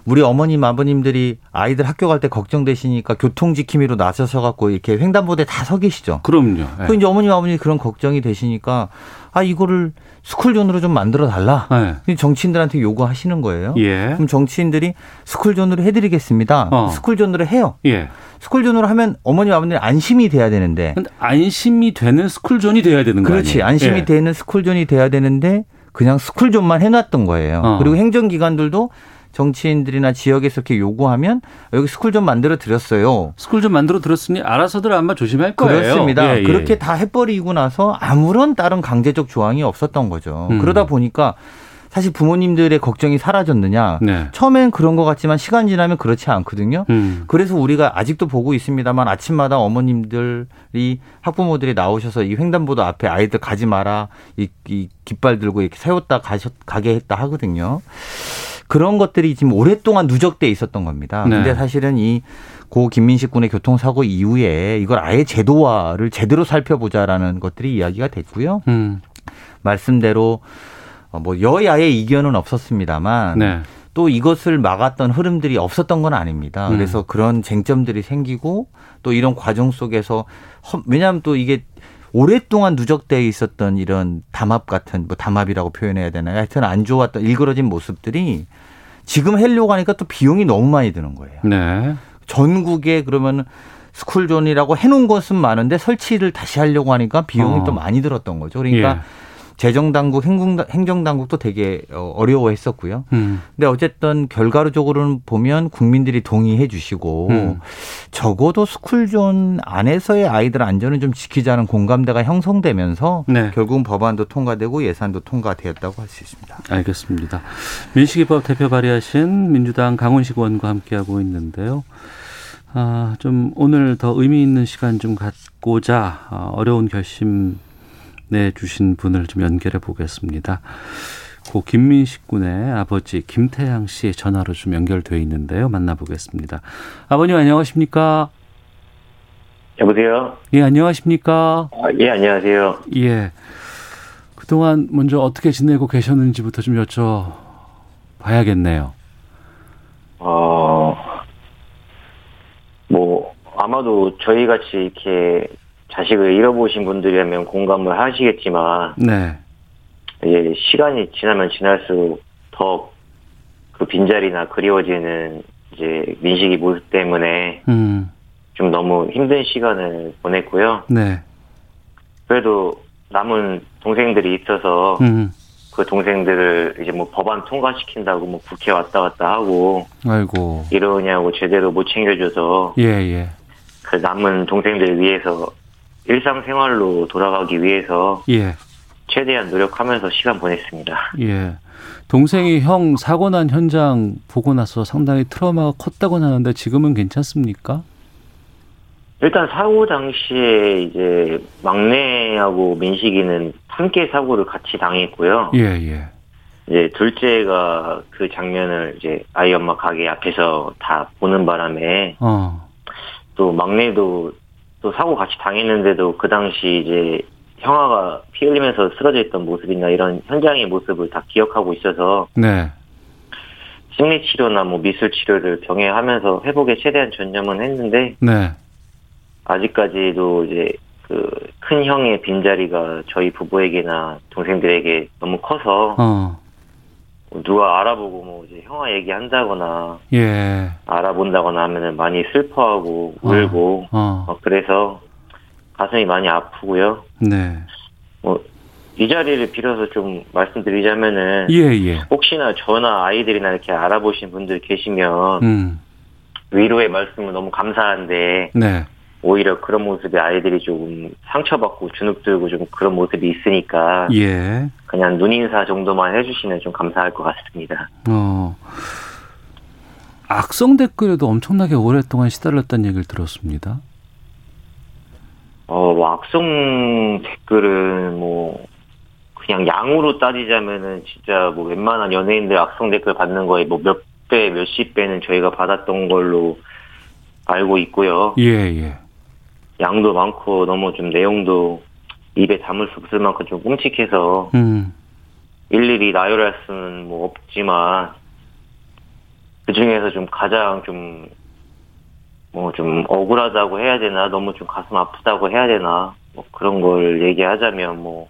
우리 어머님 아버님들이 아이들 학교 갈 때 걱정되시니까 교통 지킴이로 나서서 갖고 이렇게 횡단보도에 다 서 계시죠. 그럼요. 네. 그 이제 어머님 아버님이 그런 걱정이 되시니까 아 이거를 스쿨존으로 좀 만들어 달라. 네. 정치인들한테 요구하시는 거예요. 예. 그럼 정치인들이 스쿨존으로 해드리겠습니다. 어. 스쿨존으로 해요. 예. 스쿨존으로 하면 어머님 아버님 안심이 돼야 되는데. 안심이 되는 스쿨존이 돼야 되는 거예요. 그렇지. 안심이 예. 되는 스쿨존이 돼야 되는데 그냥 스쿨존만 해놨던 거예요. 어. 그리고 행정기관들도 정치인들이나 지역에서 이렇게 요구하면 여기 스쿨존 만들어 드렸어요. 스쿨존 만들어 드렸으니 알아서들 아마 조심할 거예요. 그렇습니다. 예, 예. 그렇게 다 해버리고 나서 아무런 다른 강제적 조항이 없었던 거죠. 음. 그러다 보니까 사실 부모님들의 걱정이 사라졌느냐? 네. 처음엔 그런 것 같지만 시간 지나면 그렇지 않거든요. 음. 그래서 우리가 아직도 보고 있습니다만 아침마다 어머님들이 학부모들이 나오셔서 이 횡단보도 앞에 아이들 가지 마라 이, 이 깃발 들고 이렇게 세웠다 가셨 가게 했다 하거든요. 그런 것들이 지금 오랫동안 누적돼 있었던 겁니다. 네. 근데 사실은 이 고 김민식 군의 교통사고 이후에 이걸 아예 제도화를 제대로 살펴보자라는 것들이 이야기가 됐고요. 음. 말씀대로 어, 뭐 여야의 이견은 없었습니다만 네. 또 이것을 막았던 흐름들이 없었던 건 아닙니다. 음. 그래서 그런 쟁점들이 생기고 또 이런 과정 속에서 왜냐하면 또 이게 오랫동안 누적되어 있었던 이런 담합 같은 뭐 담합이라고 표현해야 되나요? 하여튼 안 좋았던 일그러진 모습들이 지금 하려고 하니까 또 비용이 너무 많이 드는 거예요. 네. 전국에 그러면 스쿨존이라고 해놓은 것은 많은데 설치를 다시 하려고 하니까 비용이 어. 또 많이 들었던 거죠. 그러니까 예. 재정당국, 행정당국도 되게 어, 어려워했었고요. 음. 근데 어쨌든 결과적으로는 보면 국민들이 동의해 주시고 음. 적어도 스쿨존 안에서의 아이들 안전을 좀 지키자는 공감대가 형성되면서 네. 결국은 법안도 통과되고 예산도 통과되었다고 할 수 있습니다. 알겠습니다. 민식이법 대표 발의하신 민주당 강훈식 의원과 함께하고 있는데요. 아, 좀 오늘 더 의미 있는 시간 좀 갖고자 아, 어려운 결심 내주신 분을 좀 연결해 보겠습니다. 고 김민식 군의 아버지 김태양 씨 전화로 좀 연결돼 있는데요. 만나보겠습니다. 아버님 안녕하십니까? 여보세요? 예, 안녕하십니까? 아, 예, 안녕하세요. 예. 그동안 먼저 어떻게 지내고 계셨는지부터 좀 여쭤봐야겠네요. 어, 뭐, 아마도 저희 같이 이렇게 자식을 잃어보신 분들이라면 공감을 하시겠지만, 네. 이제 시간이 지나면 지날수록 더 그 빈자리나 그리워지는 이제 민식이 모습 때문에 음. 좀 너무 힘든 시간을 보냈고요. 네. 그래도 남은 동생들이 있어서 음. 그 동생들을 이제 뭐 법안 통과시킨다고 뭐 국회 왔다 갔다 하고 아이고 이러냐고 제대로 못 챙겨줘서 예예 예. 그 남은 동생들 위해서 일상생활로 돌아가기 위해서 예. 최대한 노력하면서 시간 보냈습니다. 예. 동생이 형 사고 난 현장 보고 나서 상당히 트라우마가 컸다고 하는데 지금은 괜찮습니까? 일단 사고 당시에 이제 막내하고 민식이는 함께 사고를 같이 당했고요. 예, 예. 이제 둘째가 그 장면을 이제 아이 엄마 가게 앞에서 다 보는 바람에 어. 또 막내도 또 사고 같이 당했는데도 그 당시 이제 형아가 피 흘리면서 쓰러져 있던 모습이나 이런 현장의 모습을 다 기억하고 있어서 네. 심리 치료나 뭐 미술 치료를 병행하면서 회복에 최대한 전념은 했는데 네. 아직까지도 이제 그 큰 형의 빈자리가 저희 부부에게나 동생들에게 너무 커서 어. 누가 알아보고 뭐 이제 형아 얘기한다거나 예. 알아본다거나 하면은 많이 슬퍼하고 어. 울고 어. 어. 그래서 가슴이 많이 아프고요. 네. 뭐 이 자리를 빌어서 좀 말씀드리자면은 예, 예. 혹시나 저나 아이들이나 이렇게 알아보신 분들 계시면 음. 위로의 말씀은 너무 감사한데 네. 오히려 그런 모습에 아이들이 조금 상처받고 주눅들고 좀 그런 모습이 있으니까 예. 그냥 눈인사 정도만 해주시면 좀 감사할 것 같습니다. 어. 악성 댓글에도 엄청나게 오랫동안 시달렸다는 얘기를 들었습니다. 어, 뭐 악성 댓글은 뭐 그냥 양으로 따지자면은 진짜 뭐 웬만한 연예인들 악성 댓글 받는 거에 뭐 몇 배, 몇십 배는 저희가 받았던 걸로 알고 있고요. 예, 예. 양도 많고 너무 좀 내용도 입에 담을 수 없을 만큼 좀 끔찍해서 음. 일일이 나열할 수는 뭐 없지만 그 중에서 좀 가장 좀 뭐좀 뭐 억울하다고 해야 되나 너무 좀 가슴 아프다고 해야 되나 뭐 그런 걸 얘기하자면 뭐,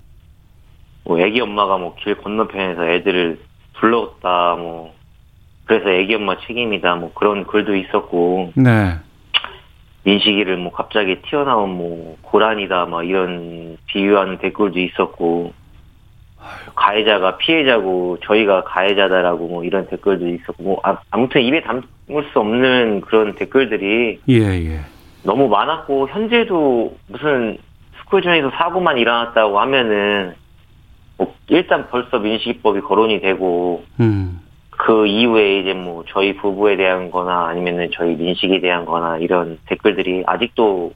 뭐 애기 엄마가 뭐 길 건너편에서 애들을 불렀다 뭐 그래서 애기 엄마 책임이다 뭐 그런 글도 있었고 네. 민식이를 뭐 갑자기 튀어나온 뭐 고란이다 막 이런 비유하는 댓글도 있었고 가해자가 피해자고 저희가 가해자다라고 뭐 이런 댓글도 있었고 뭐 아, 무튼 입에 담을 수 없는 그런 댓글들이 예, 예. 너무 많았고 현재도 무슨 스쿨존에서 사고만 일어났다고 하면은 뭐 일단 벌써 민식이법이 거론이 되고 음. 그 이후에 이제 뭐 저희 부부에 대한 거나 아니면은 저희 민식에 대한 거나 이런 댓글들이 아직도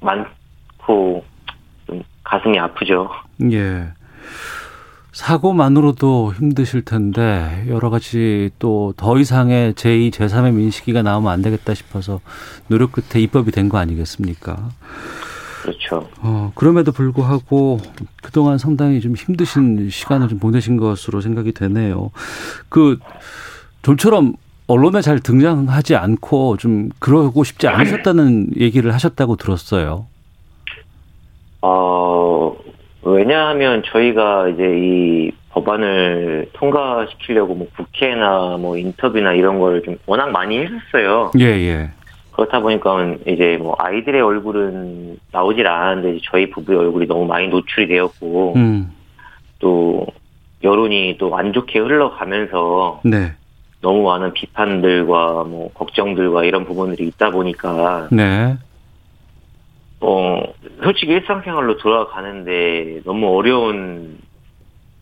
많고 좀 가슴이 아프죠. 예. 사고만으로도 힘드실 텐데 여러 가지 또 더 이상의 제2, 제3의 민식이가 나오면 안 되겠다 싶어서 노력 끝에 입법이 된 거 아니겠습니까? 그렇죠. 어, 그럼에도 불구하고 그동안 상당히 좀 힘드신 시간을 좀 보내신 것으로 생각이 되네요. 그, 좀처럼 언론에 잘 등장하지 않고 좀 그러고 싶지 않으셨다는 얘기를 하셨다고 들었어요. 어, 왜냐하면 저희가 이제 이 법안을 통과시키려고 뭐 국회나 뭐 인터뷰나 이런 걸 좀 워낙 많이 했었어요. 예, 예. 그렇다 보니까 이제 뭐 아이들의 얼굴은 나오질 않았는데 저희 부부의 얼굴이 너무 많이 노출이 되었고 음. 또 여론이 또 안 좋게 흘러가면서 네. 너무 많은 비판들과 뭐 걱정들과 이런 부분들이 있다 보니까 네. 어 솔직히 일상생활로 돌아가는데 너무 어려운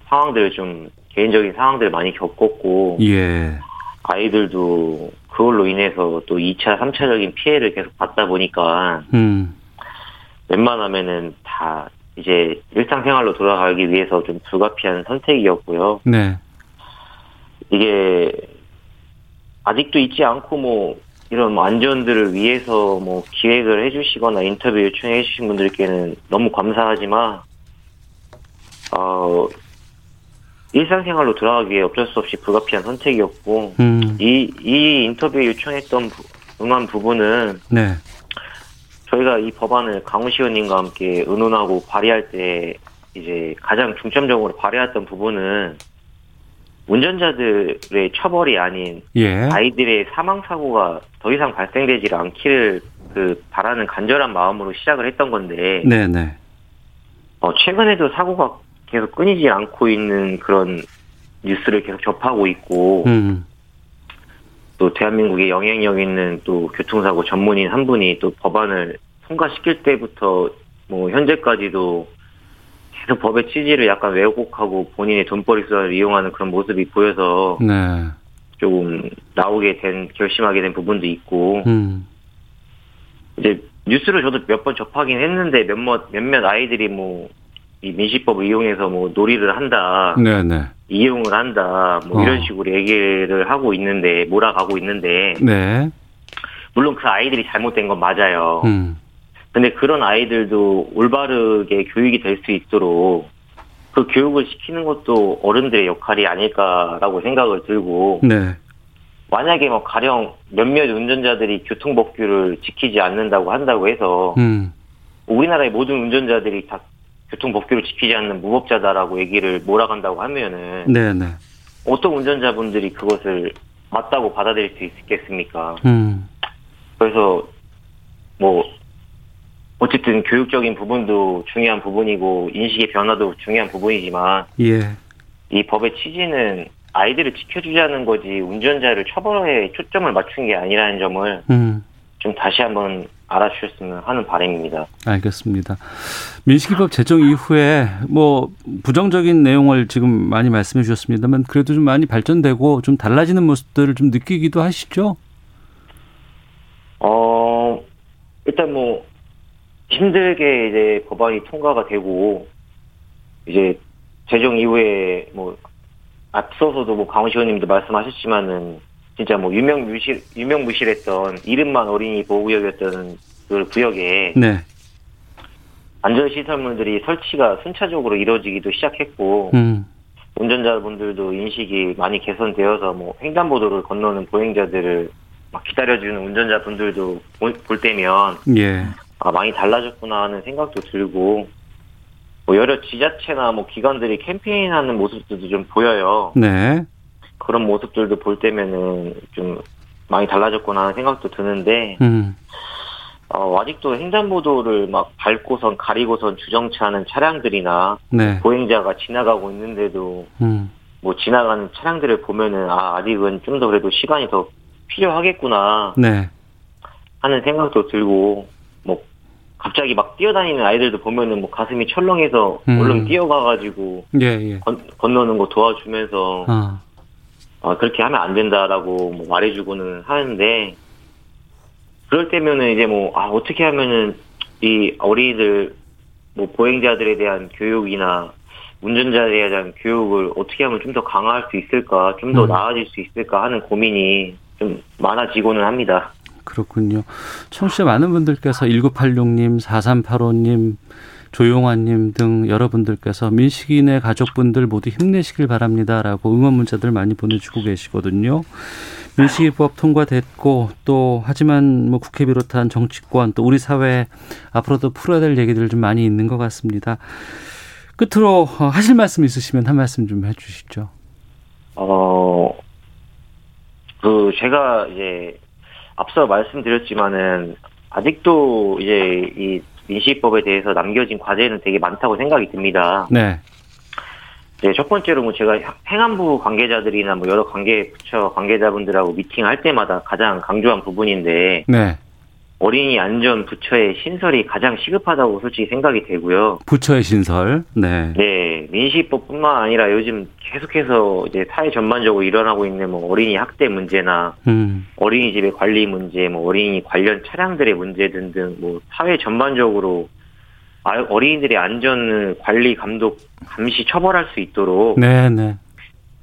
상황들 좀 개인적인 상황들 많이 겪었고 예. 아이들도 그걸로 인해서 또 2차, 3차적인 피해를 계속 받다 보니까, 음. 웬만하면은 다 이제 일상생활로 돌아가기 위해서 좀 불가피한 선택이었고요. 네. 이게 아직도 있지 않고 뭐 이런 안전들을 위해서 뭐 기획을 해주시거나 인터뷰 요청해 주신 분들께는 너무 감사하지만 어 일상생활로 돌아가기 위해 어쩔 수 없이 불가피한 선택이었고 음. 이, 이 인터뷰에 요청했던 부, 응한 부분은 네. 저희가 이 법안을 강우시 의원님과 함께 의논하고 발의할 때 이제 가장 중점적으로 발의했던 부분은 운전자들의 처벌이 아닌 예. 아이들의 사망 사고가 더 이상 발생되지 않기를 그 바라는 간절한 마음으로 시작을 했던 건데 네네. 네. 어, 최근에도 사고가 계속 끊이지 않고 있는 그런 뉴스를 계속 접하고 있고 음. 또 대한민국에 영향력 있는 또 교통사고 전문인 한 분이 또 법안을 통과시킬 때부터 뭐 현재까지도 계속 법의 취지를 약간 왜곡하고 본인의 돈벌이 수단을 이용하는 그런 모습이 보여서 네. 조금 나오게 된 결심하게 된 부분도 있고 음. 이제 뉴스를 저도 몇 번 접하긴 했는데 몇몇 몇몇 아이들이 뭐 이 민식법을 이용해서 뭐 놀이를 한다. 네네. 네. 이용을 한다. 뭐 어. 이런 식으로 얘기를 하고 있는데 몰아가고 있는데. 네. 물론 그 아이들이 잘못된 건 맞아요. 음. 근데 그런 아이들도 올바르게 교육이 될 수 있도록 그 교육을 시키는 것도 어른들의 역할이 아닐까라고 생각을 들고. 네. 만약에 뭐 가령 몇몇 운전자들이 교통법규를 지키지 않는다고 한다고 해서 음. 우리나라의 모든 운전자들이 다 교통 법규를 지키지 않는 무법자다라고 얘기를 몰아간다고 하면은 네네. 어떤 운전자분들이 그것을 맞다고 받아들일 수 있겠습니까? 음. 그래서 뭐 어쨌든 교육적인 부분도 중요한 부분이고 인식의 변화도 중요한 부분이지만 예. 이 법의 취지는 아이들을 지켜주자는 거지 운전자를 처벌에 초점을 맞춘 게 아니라는 점을 음. 좀 다시 한번 알아주셨으면 하는 바람입니다. 알겠습니다. 민식이법 제정 이후에 뭐 부정적인 내용을 지금 많이 말씀해 주셨습니다만 그래도 좀 많이 발전되고 좀 달라지는 모습들을 좀 느끼기도 하시죠? 어 일단 뭐 힘들게 이제 법안이 통과가 되고 이제 제정 이후에 뭐 앞서서도 뭐 강원 시원님도 말씀하셨지만은 진짜 뭐 유명무실 유명무실했던 이름만 어린이 보호구역이었던 그 구역에 네. 안전시설물들이 설치가 순차적으로 이루어지기도 시작했고 음. 운전자분들도 인식이 많이 개선되어서 뭐 횡단보도를 건너는 보행자들을 막 기다려주는 운전자분들도 볼 때면 예. 아 많이 달라졌구나 하는 생각도 들고 뭐 여러 지자체나 뭐 기관들이 캠페인하는 모습들도 좀 보여요. 네. 그런 모습들도 볼 때면은 좀 많이 달라졌구나 하는 생각도 드는데 음. 어, 아직도 횡단보도를 막 밟고선 가리고선 주정차하는 차량들이나 네. 보행자가 지나가고 있는데도 음. 뭐 지나가는 차량들을 보면은 아 아직은 좀 더 그래도 시간이 더 필요하겠구나 네. 하는 생각도 들고 뭐 갑자기 막 뛰어다니는 아이들도 보면은 뭐 가슴이 철렁해서 음. 얼른 뛰어가가지고 예, 예. 건, 건너는 거 도와주면서 아. 어, 그렇게 하면 안 된다라고 뭐 말해주고는 하는데 그럴 때면은 이제 뭐 아, 어떻게 하면은 이 어린이들 뭐 보행자들에 대한 교육이나 운전자에 대한 교육을 어떻게 하면 좀 더 강화할 수 있을까, 좀더 음. 나아질 수 있을까 하는 고민이 좀 많아지고는 합니다. 그렇군요. 청취자 많은 분들께서 1986님, 4385님, 조용환님 등 여러분들께서 민식인의 가족분들 모두 힘내시길 바랍니다라고 응원 문자들 많이 보내주고 계시거든요. 민식이법 통과됐고 또 하지만 뭐 국회 비롯한 정치권 또 우리 사회 앞으로도 풀어야 될 얘기들 좀 많이 있는 것 같습니다. 끝으로 하실 말씀 있으시면 한 말씀 좀 해주시죠. 어, 그 제가 이제 앞서 말씀드렸지만은 아직도 이제 이 민식법에 대해서 남겨진 과제는 되게 많다고 생각이 듭니다. 네. 네, 첫 번째로 뭐 제가 행안부 관계자들이나 뭐 여러 관계 부처 관계자분들하고 미팅할 때마다 가장 강조한 부분인데 네. 어린이 안전 부처의 신설이 가장 시급하다고 솔직히 생각이 되고요. 부처의 신설. 네. 네. 민식법뿐만 아니라 요즘 계속해서 이제 사회 전반적으로 일어나고 있는 뭐 어린이 학대 문제나 음. 어린이집의 관리 문제, 뭐 어린이 관련 차량들의 문제 등등 뭐 사회 전반적으로 아, 어린이들의 안전을 관리, 감독, 감시, 처벌할 수 있도록 네, 네.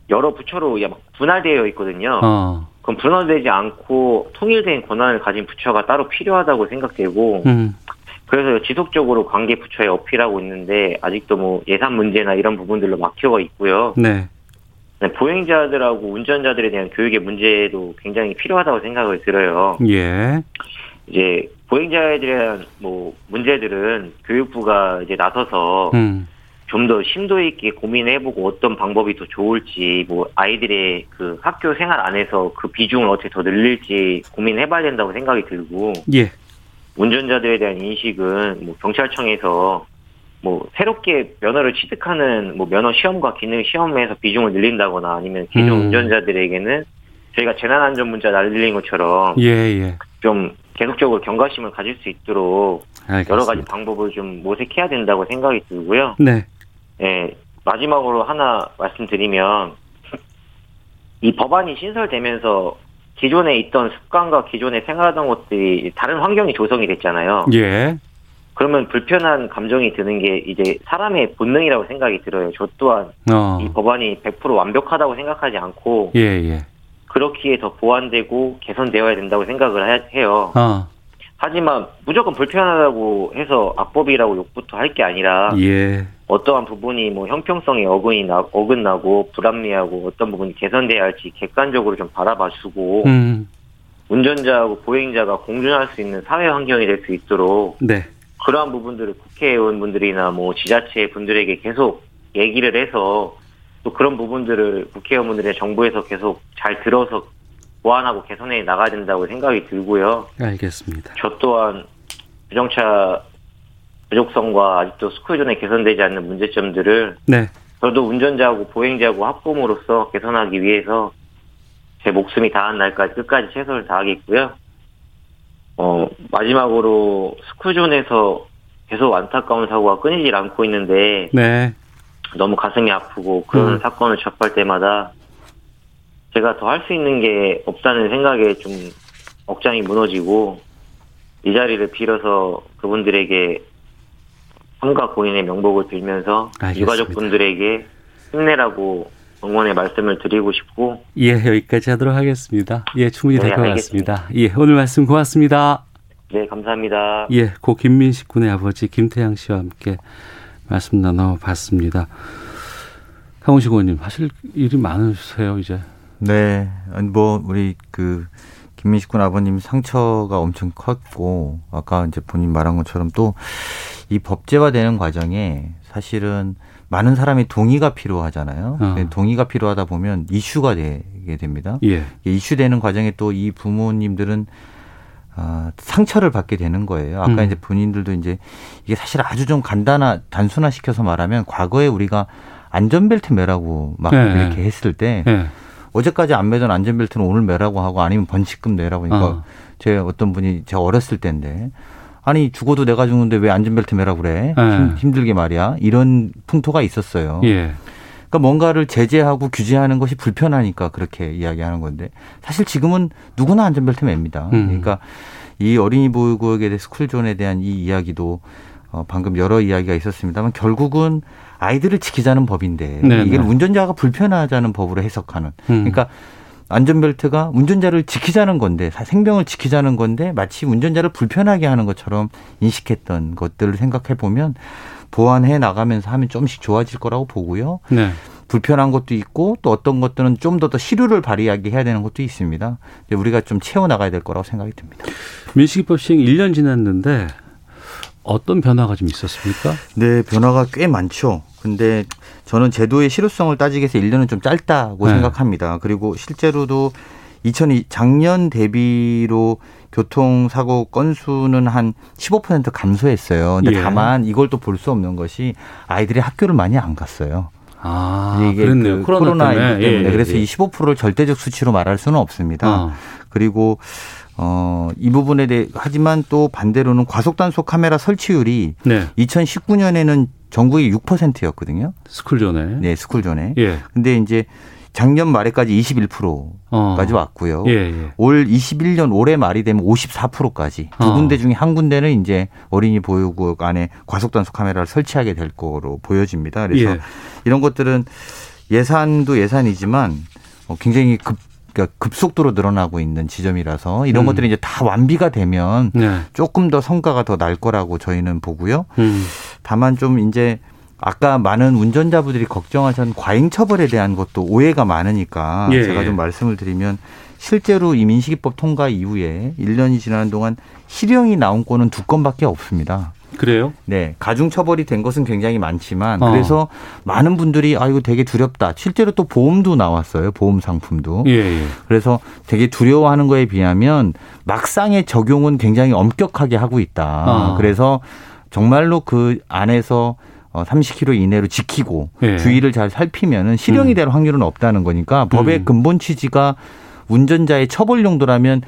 여러 부처로 분할되어 있거든요. 어. 그럼 분할되지 않고 통일된 권한을 가진 부처가 따로 필요하다고 생각되고 음. 그래서 지속적으로 관계 부처에 어필하고 있는데 아직도 뭐 예산 문제나 이런 부분들로 막혀가 있고요. 네. 네. 보행자들하고 운전자들에 대한 교육의 문제도 굉장히 필요하다고 생각을 들어요. 예. 이제 보행자에 대한 뭐 문제들은 교육부가 이제 나서서 음. 좀 더 심도 있게 고민해보고 어떤 방법이 더 좋을지 뭐 아이들의 그 학교 생활 안에서 그 비중을 어떻게 더 늘릴지 고민해봐야 된다고 생각이 들고 예. 운전자들에 대한 인식은 뭐 경찰청에서 뭐 새롭게 면허를 취득하는 뭐 면허 시험과 기능 시험에서 비중을 늘린다거나 아니면 기존 음. 운전자들에게는 저희가 재난안전 문자 날리는 것처럼 예, 예. 좀 계속적으로 경각심을 가질 수 있도록 알겠습니다. 여러 가지 방법을 좀 모색해야 된다고 생각이 들고요. 네. 예, 마지막으로 하나 말씀드리면 이 법안이 신설되면서 기존에 있던 습관과 기존에 생활하던 것들이 다른 환경이 조성이 됐잖아요. 예. 그러면 불편한 감정이 드는 게 이제 사람의 본능이라고 생각이 들어요. 저 또한 어. 이 법안이 100% 완벽하다고 생각하지 않고 예, 예. 그렇기에 더 보완되고 개선되어야 된다고 생각을 해요. 어. 하지만 무조건 불편하다고 해서 악법이라고 욕부터 할 게 아니라 예. 어떠한 부분이 뭐 형평성에 어근이 나, 어긋나고 불합리하고 어떤 부분이 개선돼야 할지 객관적으로 좀 바라봐주고 음. 운전자하고 보행자가 공존할 수 있는 사회 환경이 될 수 있도록 네. 그러한 부분들을 국회의원분들이나 뭐 지자체 분들에게 계속 얘기를 해서 또 그런 부분들을 국회의원분들의 정부에서 계속 잘 들어서 보완하고 개선해 나가야 된다고 생각이 들고요. 알겠습니다. 저 또한 자동차 부족성과 아직도 스쿨존에 개선되지 않는 문제점들을 네. 저도 운전자하고 보행자하고 합범으로서 개선하기 위해서 제 목숨이 다한 날까지 끝까지 최선을 다하겠고요. 어, 마지막으로 스쿨존에서 계속 안타까운 사고가 끊이질 않고 있는데 네. 너무 가슴이 아프고 그런 음. 사건을 접할 때마다 제가 더 할 수 있는 게 없다는 생각에 좀 억장이 무너지고 이 자리를 빌어서 그분들에게 삼가 고인의 명복을 빌면서 알겠습니다. 유가족분들에게 힘내라고 응원의 말씀을 드리고 싶고 예 여기까지 하도록 하겠습니다. 예 충분히 네, 될것 같습니다. 예 오늘 말씀 고맙습니다. 네 감사합니다. 예고 김민식 군의 아버지 김태양 씨와 함께 말씀 나눠봤습니다. 강원식 의원님 하실 일이 많으세요 이제. 네, 뭐 우리 그 김민식 군 아버님 상처가 엄청 컸고 아까 이제 본인 말한 것처럼 또 이 법제화되는 과정에 사실은 많은 사람이 동의가 필요하잖아요. 어. 동의가 필요하다 보면 이슈가 되게 됩니다. 예. 이슈되는 과정에 또 이 부모님들은 아, 상처를 받게 되는 거예요. 아까 음. 이제 본인들도 이제 이게 사실 아주 좀 간단하 단순화 시켜서 말하면 과거에 우리가 안전벨트 매라고 막 네. 이렇게 했을 때 네. 어제까지 안 매던 안전벨트는 오늘 매라고 하고 아니면 번칙금 내라고 하니까 어. 제 어떤 분이 제가 어렸을 때인데 아니 죽어도 내가 죽는데 왜 안전벨트 매라고 그래 네. 힘, 들게 말이야 이런 풍토가 있었어요. 예. 그러니까 뭔가를 제재하고 규제하는 것이 불편하니까 그렇게 이야기하는 건데 사실 지금은 누구나 안전벨트 맵니다. 음. 그러니까 이 어린이 보호구역에 대해 스쿨존에 대한 이 이야기도 어, 방금 여러 이야기가 있었습니다만 결국은 아이들을 지키자는 법인데 네네. 이게 운전자가 불편하자는 법으로 해석하는 음. 그러니까 안전벨트가 운전자를 지키자는 건데 생명을 지키자는 건데 마치 운전자를 불편하게 하는 것처럼 인식했던 것들을 생각해 보면 보완해 나가면서 하면 좀씩 좋아질 거라고 보고요. 네. 불편한 것도 있고 또 어떤 것들은 좀 더 더 실효를 발휘하게 해야 되는 것도 있습니다. 우리가 좀 채워 나가야 될 거라고 생각이 듭니다. 민식이법 시행 1년 지났는데 어떤 변화가 좀 있었습니까? 네, 변화가 꽤 많죠. 근데 저는 제도의 실효성을 따지기 위해서 1년은 좀 짧다고 네. 생각합니다. 그리고 실제로도 2002 작년 대비로 교통사고 건수는 한 15% 감소했어요. 근데 예. 다만 이걸 또 볼 수 없는 것이 아이들이 학교를 많이 안 갔어요. 아, 이게 그랬네요. 그 코로나, 코로나 때문에. 때문에. 예, 그래서 예. 이 15%를 절대적 수치로 말할 수는 없습니다. 어. 그리고 어, 이 부분에 대해 하지만 또 반대로는 과속 단속 카메라 설치율이 네. 2019년에는 전국이 6%였거든요. 스쿨존에. 네, 스쿨존에. 예. 근데 이제 작년 말에까지 21%까지 어. 왔고요. 예, 예. 올 21년 올해 말이 되면 54%까지 두 어. 군데 중에 한 군데는 이제 어린이 보호구역 안에 과속 단속 카메라를 설치하게 될 거로 보여집니다. 그래서 예. 이런 것들은 예산도 예산이지만 어, 굉장히 급 그러니까 급속도로 늘어나고 있는 지점이라서 이런 음. 것들이 이제 다 완비가 되면 네. 조금 더 성과가 더 날 거라고 저희는 보고요. 음. 다만 좀 이제 아까 많은 운전자분들이 걱정하셨던 과잉 처벌에 대한 것도 오해가 많으니까 예. 제가 좀 말씀을 드리면 실제로 이 민식이법 통과 이후에 1년이 지나는 동안 실형이 나온 건은 두 건밖에 없습니다. 그래요? 네. 가중 처벌이 된 것은 굉장히 많지만 어. 그래서 많은 분들이 아 이거 되게 두렵다. 실제로 또 보험도 나왔어요. 보험 상품도. 예, 예. 그래서 되게 두려워하는 거에 비하면 막상의 적용은 굉장히 엄격하게 하고 있다. 어. 그래서 정말로 그 안에서 어 30km 이내로 지키고 예. 주의를 잘 살피면은 실형이 음. 될 확률은 없다는 거니까 법의 음. 근본 취지가 운전자의 처벌 용도라면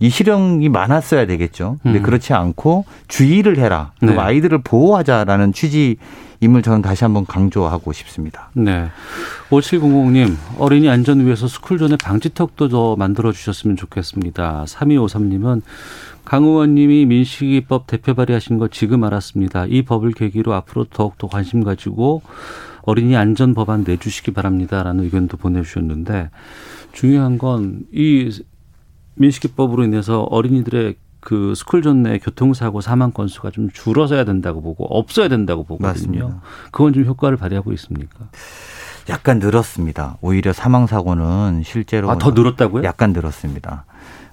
이 실형이 많았어야 되겠죠. 근데 음. 그렇지 않고 주의를 해라. 네. 아이들을 보호하자라는 취지임을 저는 다시 한번 강조하고 싶습니다. 네. 5700님, 어린이 안전 위해서 스쿨존의 방지턱도 더 만들어 주셨으면 좋겠습니다. 3253님은 강 의원님이 민식이법 대표 발의하신 거 지금 알았습니다. 이 법을 계기로 앞으로 더욱더 관심 가지고 어린이 안전 법안 내주시기 바랍니다라는 의견도 보내주셨는데 중요한 건 이 민식이법으로 인해서 어린이들의 그 스쿨존 내 교통사고 사망 건수가 좀 줄어서야 된다고 보고 없어야 된다고 보거든요. 맞습니다. 그건 좀 효과를 발휘하고 있습니까? 약간 늘었습니다. 오히려 사망 사고는 실제로 아, 더 늘었다고요? 약간 늘었습니다.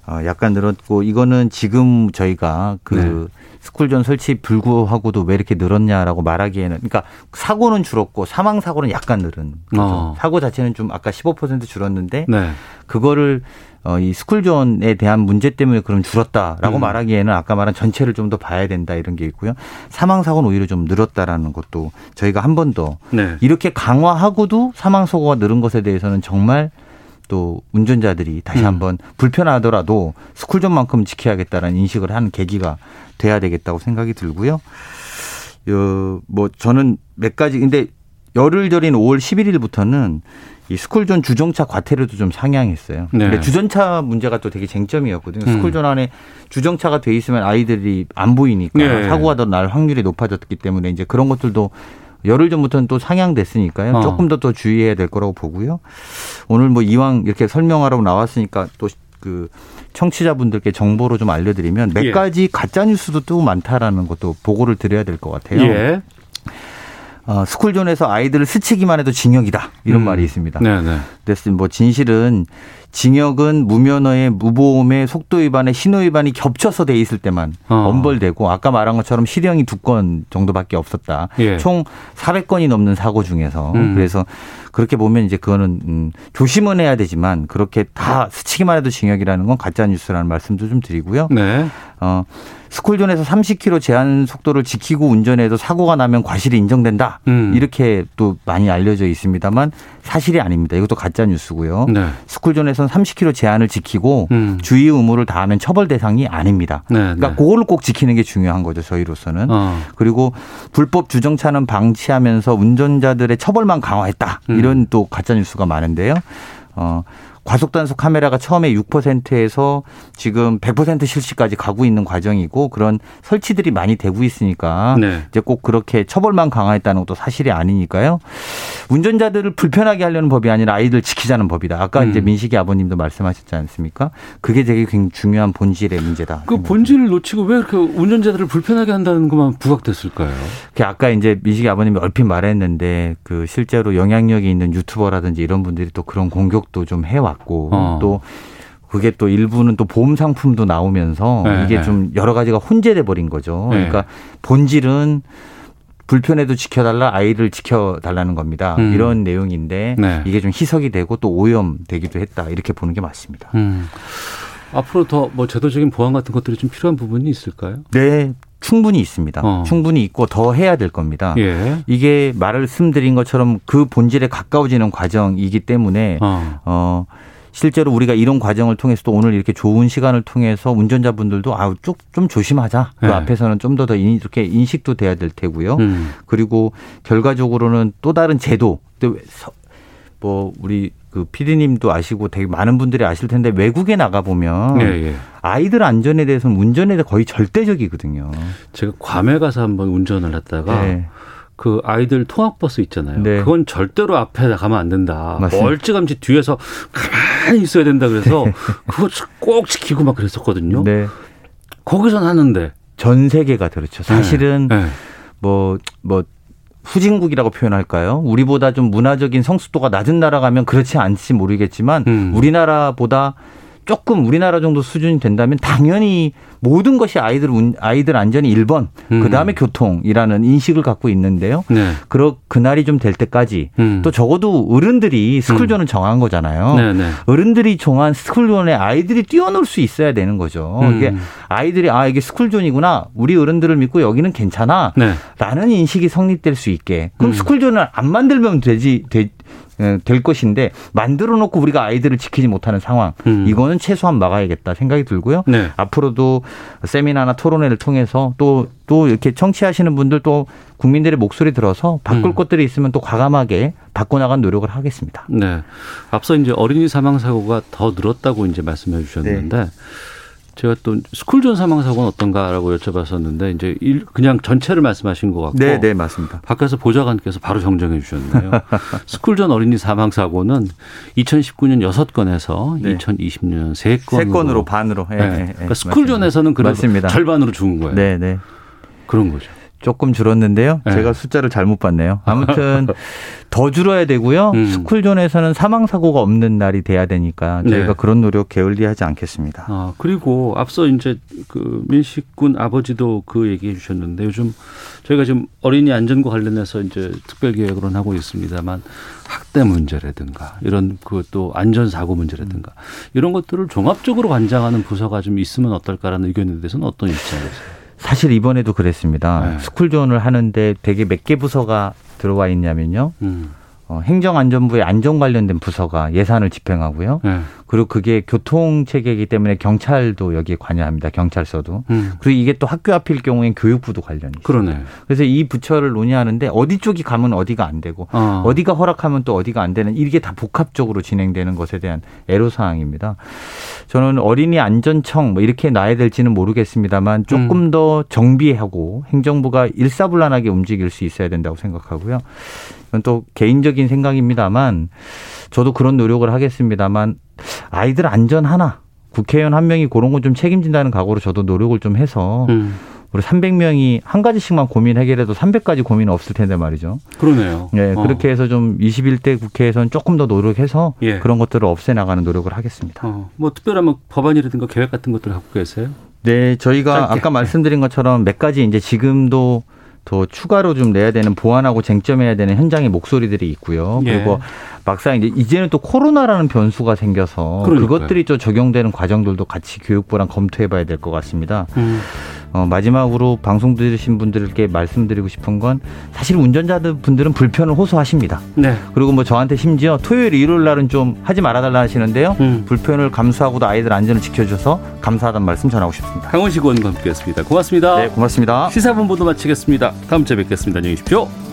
어, 약간 늘었고 이거는 지금 저희가 그 네. 스쿨존 설치 불구하고도 왜 이렇게 늘었냐라고 말하기에는 그러니까 사고는 줄었고 사망 사고는 약간 늘은. 어. 사고 자체는 좀 아까 15% 줄었는데 네. 그거를 어, 이 스쿨존에 대한 문제 때문에 그럼 줄었다라고 음. 말하기에는 아까 말한 전체를 좀 더 봐야 된다 이런 게 있고요. 사망 사고는 오히려 좀 늘었다라는 것도 저희가 한 번더 네. 이렇게 강화하고도 사망 사고가 늘은 것에 대해서는 정말 또 운전자들이 다시 음. 한번 불편하더라도 스쿨존만큼 지켜야겠다라는 인식을 하는 계기가 돼야 되겠다고 생각이 들고요. 어, 뭐 저는 몇 가지 근데 열흘 절인 5월 11일부터는 이 스쿨존 주정차 과태료도 좀 상향했어요. 네. 근데 주전차 문제가 또 되게 쟁점이었거든요. 음. 스쿨존 안에 주정차가 돼 있으면 아이들이 안 보이니까 네. 사고가 더 날 확률이 높아졌기 때문에 이제 그런 것들도 열흘 전부터는 또 상향됐으니까요. 어. 조금 더 더 주의해야 될 거라고 보고요. 오늘 뭐 이왕 이렇게 설명하러 나왔으니까 또 그 청취자분들께 정보로 좀 알려드리면 몇 예. 가지 가짜 뉴스도 또 많다라는 것도 보고를 드려야 될 것 같아요. 예. 어, 스쿨존에서 아이들을 스치기만 해도 징역이다 이런 음. 말이 있습니다. 네네. 그래서 뭐 진실은 징역은 무면허의 무보험의 속도 위반에 신호 위반이 겹쳐서 돼 있을 때만 어. 엄벌되고 아까 말한 것처럼 실형이 두 건 정도밖에 없었다. 예. 총 400건이 넘는 사고 중에서 음. 그래서 그렇게 보면 이제 그거는 음, 조심은 해야 되지만 그렇게 다 스치기만 해도 징역이라는 건 가짜 뉴스라는 말씀도 좀 드리고요. 네. 어, 스쿨존에서 30km 제한 속도를 지키고 운전해도 사고가 나면 과실이 인정된다. 음. 이렇게 또 많이 알려져 있습니다만 사실이 아닙니다. 이것도 가짜 뉴스고요. 네. 스쿨존에서 는 30km 제한을 지키고 음. 주의 의무를 다하면 처벌 대상이 아닙니다. 네, 그러니까 네. 그거를 꼭 지키는 게 중요한 거죠. 저희로서는. 어. 그리고 불법 주정차는 방치하면서 운전자들의 처벌만 강화했다. 음. 이런 또 가짜 뉴스가 많은데요. 어, 과속 단속 카메라가 처음에 6%에서 지금 100% 실시까지 가고 있는 과정이고 그런 설치들이 많이 되고 있으니까 네. 이제 꼭 그렇게 처벌만 강화했다는 것도 사실이 아니니까요. 운전자들을 불편하게 하려는 법이 아니라 아이들 지키자는 법이다. 아까 음. 이제 민식이 아버님도 말씀하셨지 않습니까? 그게 되게 굉장히 중요한 본질의 문제다. 그 본질을 놓치고 왜 이렇게 운전자들을 불편하게 한다는 것만 부각됐을까요? 그 아까 이제 민식이 아버님이 얼핏 말했는데 그 실제로 영향력이 있는 유튜버라든지 이런 분들이 또 그런 공격도 좀 해왔 같고 어. 또 그게 또 일부는 또 보험 상품도 나오면서 네, 이게 네. 좀 여러 가지가 혼재돼 버린 거죠. 네. 그러니까 본질은 불편해도 지켜달라 아이를 지켜달라는 겁니다. 음. 이런 내용인데 네. 이게 좀 희석이 되고 또 오염되기도 했다 이렇게 보는 게 맞습니다. 음. 앞으로 더 뭐 제도적인 보완 같은 것들이 좀 필요한 부분이 있을까요? 네. 충분히 있습니다. 어. 충분히 있고 더 해야 될 겁니다. 예. 이게 말씀드린 것처럼 그 본질에 가까워지는 과정이기 때문에 어. 어 실제로 우리가 이런 과정을 통해서 또 오늘 이렇게 좋은 시간을 통해서 운전자분들도 아우 좀 조심하자. 그 네. 앞에서는 좀더더 이렇게 인식도 돼야 될 테고요. 음. 그리고 결과적으로는 또 다른 제도 뭐 우리 그 피디님도 아시고 되게 많은 분들이 아실 텐데 외국에 나가 보면 예, 예. 아이들 안전에 대해서는 운전에 거의 절대적이거든요. 제가 괌에 가서 한번 운전을 했다가 네. 그 아이들 통학버스 있잖아요. 네. 그건 절대로 앞에 가면 안 된다. 맞습니다. 멀찌감치 뒤에서 가만히 있어야 된다 그래서 그거 꼭 지키고 막 그랬었거든요. 네. 거기선 하는데 전 세계가 그렇죠. 사실은 네. 뭐, 뭐, 후진국이라고 표현할까요? 우리보다 좀 문화적인 성숙도가 낮은 나라 가면 그렇지 않지 모르겠지만 음. 우리나라보다 조금 우리나라 정도 수준이 된다면 당연히 모든 것이 아이들 아이들 안전이 1번, 음. 그다음에 교통이라는 인식을 갖고 있는데요. 네. 그러 그날이 좀 될 때까지 음. 또 적어도 어른들이 스쿨존을 음. 정한 거잖아요. 네, 네. 어른들이 정한 스쿨존에 아이들이 뛰어놀 수 있어야 되는 거죠. 음. 이게 아이들이 아 이게 스쿨존이구나. 우리 어른들을 믿고 여기는 괜찮아. 네. 라는 인식이 성립될 수 있게. 그럼 음. 스쿨존을 안 만들면 되지 되, 예, 될 것인데 만들어 놓고 우리가 아이들을 지키지 못하는 상황 음. 이거는 최소한 막아야겠다 생각이 들고요. 네. 앞으로도 세미나나 토론회를 통해서 또또 또 이렇게 청취하시는 분들 또 국민들의 목소리 들어서 바꿀 음. 것들이 있으면 또 과감하게 바꿔나간 노력을 하겠습니다. 네. 앞서 이제 어린이 사망 사고가 더 늘었다고 이제 말씀해 주셨는데 네. 제가 또 스쿨존 사망 사고는 어떤가라고 여쭤봤었는데 이제 일, 그냥 전체를 말씀하신 것 같고 네, 네, 맞습니다. 밖에서 보좌관께서 바로 정정해 주셨네요. 스쿨존 어린이 사망 사고는 2019년 6건에서 네. 2020년 3건으로 3건으로 반으로. 네. 네. 그러니까 스쿨존에서는 그래도. 절반으로 죽은 거예요. 네, 네. 그런 거죠. 조금 줄었는데요. 네. 제가 숫자를 잘못 봤네요. 아무튼 더 줄어야 되고요. 음. 스쿨존에서는 사망 사고가 없는 날이 돼야 되니까 저희가 네. 그런 노력 게을리하지 않겠습니다. 아, 그리고 앞서 이제 그 민식 군 아버지도 그 얘기해 주셨는데 요즘 저희가 지금 어린이 안전과 관련해서 이제 특별 기획으로 하고 있습니다만 학대 문제라든가 이런 그또 안전 사고 문제라든가 이런 것들을 종합적으로 관장하는 부서가 좀 있으면 어떨까라는 의견에 대해서는 어떤 입장이세요? 사실 이번에도 그랬습니다. 네. 스쿨존을 하는데 되게 몇 개 부서가 들어와 있냐면요. 음. 어, 행정안전부의 안전 관련된 부서가 예산을 집행하고요. 네. 그리고 그게 교통 체계이기 때문에 경찰도 여기에 관여합니다. 경찰서도. 음. 그리고 이게 또 학교 앞일 경우엔 교육부도 관련이 있어요. 그러네. 그래서 이 부처를 논의하는데 어디 쪽이 가면 어디가 안 되고 어. 디가 허락하면 또 어디가 안 되는 이게 다 복합적으로 진행되는 것에 대한 애로 사항입니다. 저는 어린이 안전청 뭐 이렇게 놔야 될지는 모르겠습니다만 조금 음. 더 정비하고 행정부가 일사불란하게 움직일 수 있어야 된다고 생각하고요. 이건 또 개인적인 생각입니다만 저도 그런 노력을 하겠습니다만 아이들 안전 하나 국회의원 한 명이 그런 거 좀 책임진다는 각오로 저도 노력을 좀 해서 음. 우리 300명이 한 가지씩만 고민 해결해도 300가지 고민 없을 텐데 말이죠. 그러네요. 네, 어. 그렇게 해서 좀 21대 국회에서는 조금 더 노력해서 예. 그런 것들을 없애 나가는 노력을 하겠습니다. 어. 뭐 특별한 뭐 법안이라든가 계획 같은 것들 갖고 계세요? 네, 저희가 짧게. 아까 말씀드린 것처럼 몇 가지 이제 지금도 더 추가로 좀 내야 되는 보완하고 쟁점해야 되는 현장의 목소리들이 있고요. 예. 그리고 막상 이제 이제는 또 코로나라는 변수가 생겨서 그러니까요. 그것들이 좀 적용되는 과정들도 같이 교육부랑 검토해봐야 될 것 같습니다. 음. 어, 마지막으로 방송 들으신 분들께 말씀드리고 싶은 건 사실 운전자들 분들은 불편을 호소하십니다. 네. 그리고 뭐 저한테 심지어 토요일, 일요일 날은 좀 하지 말아달라 하시는데요. 음. 불편을 감수하고도 아이들 안전을 지켜줘서 감사하다는 말씀 전하고 싶습니다. 강원식 의원과 함께했습니다. 고맙습니다. 네, 고맙습니다. 시사본부도 마치겠습니다. 다음 주에 뵙겠습니다. 안녕히 계십시오.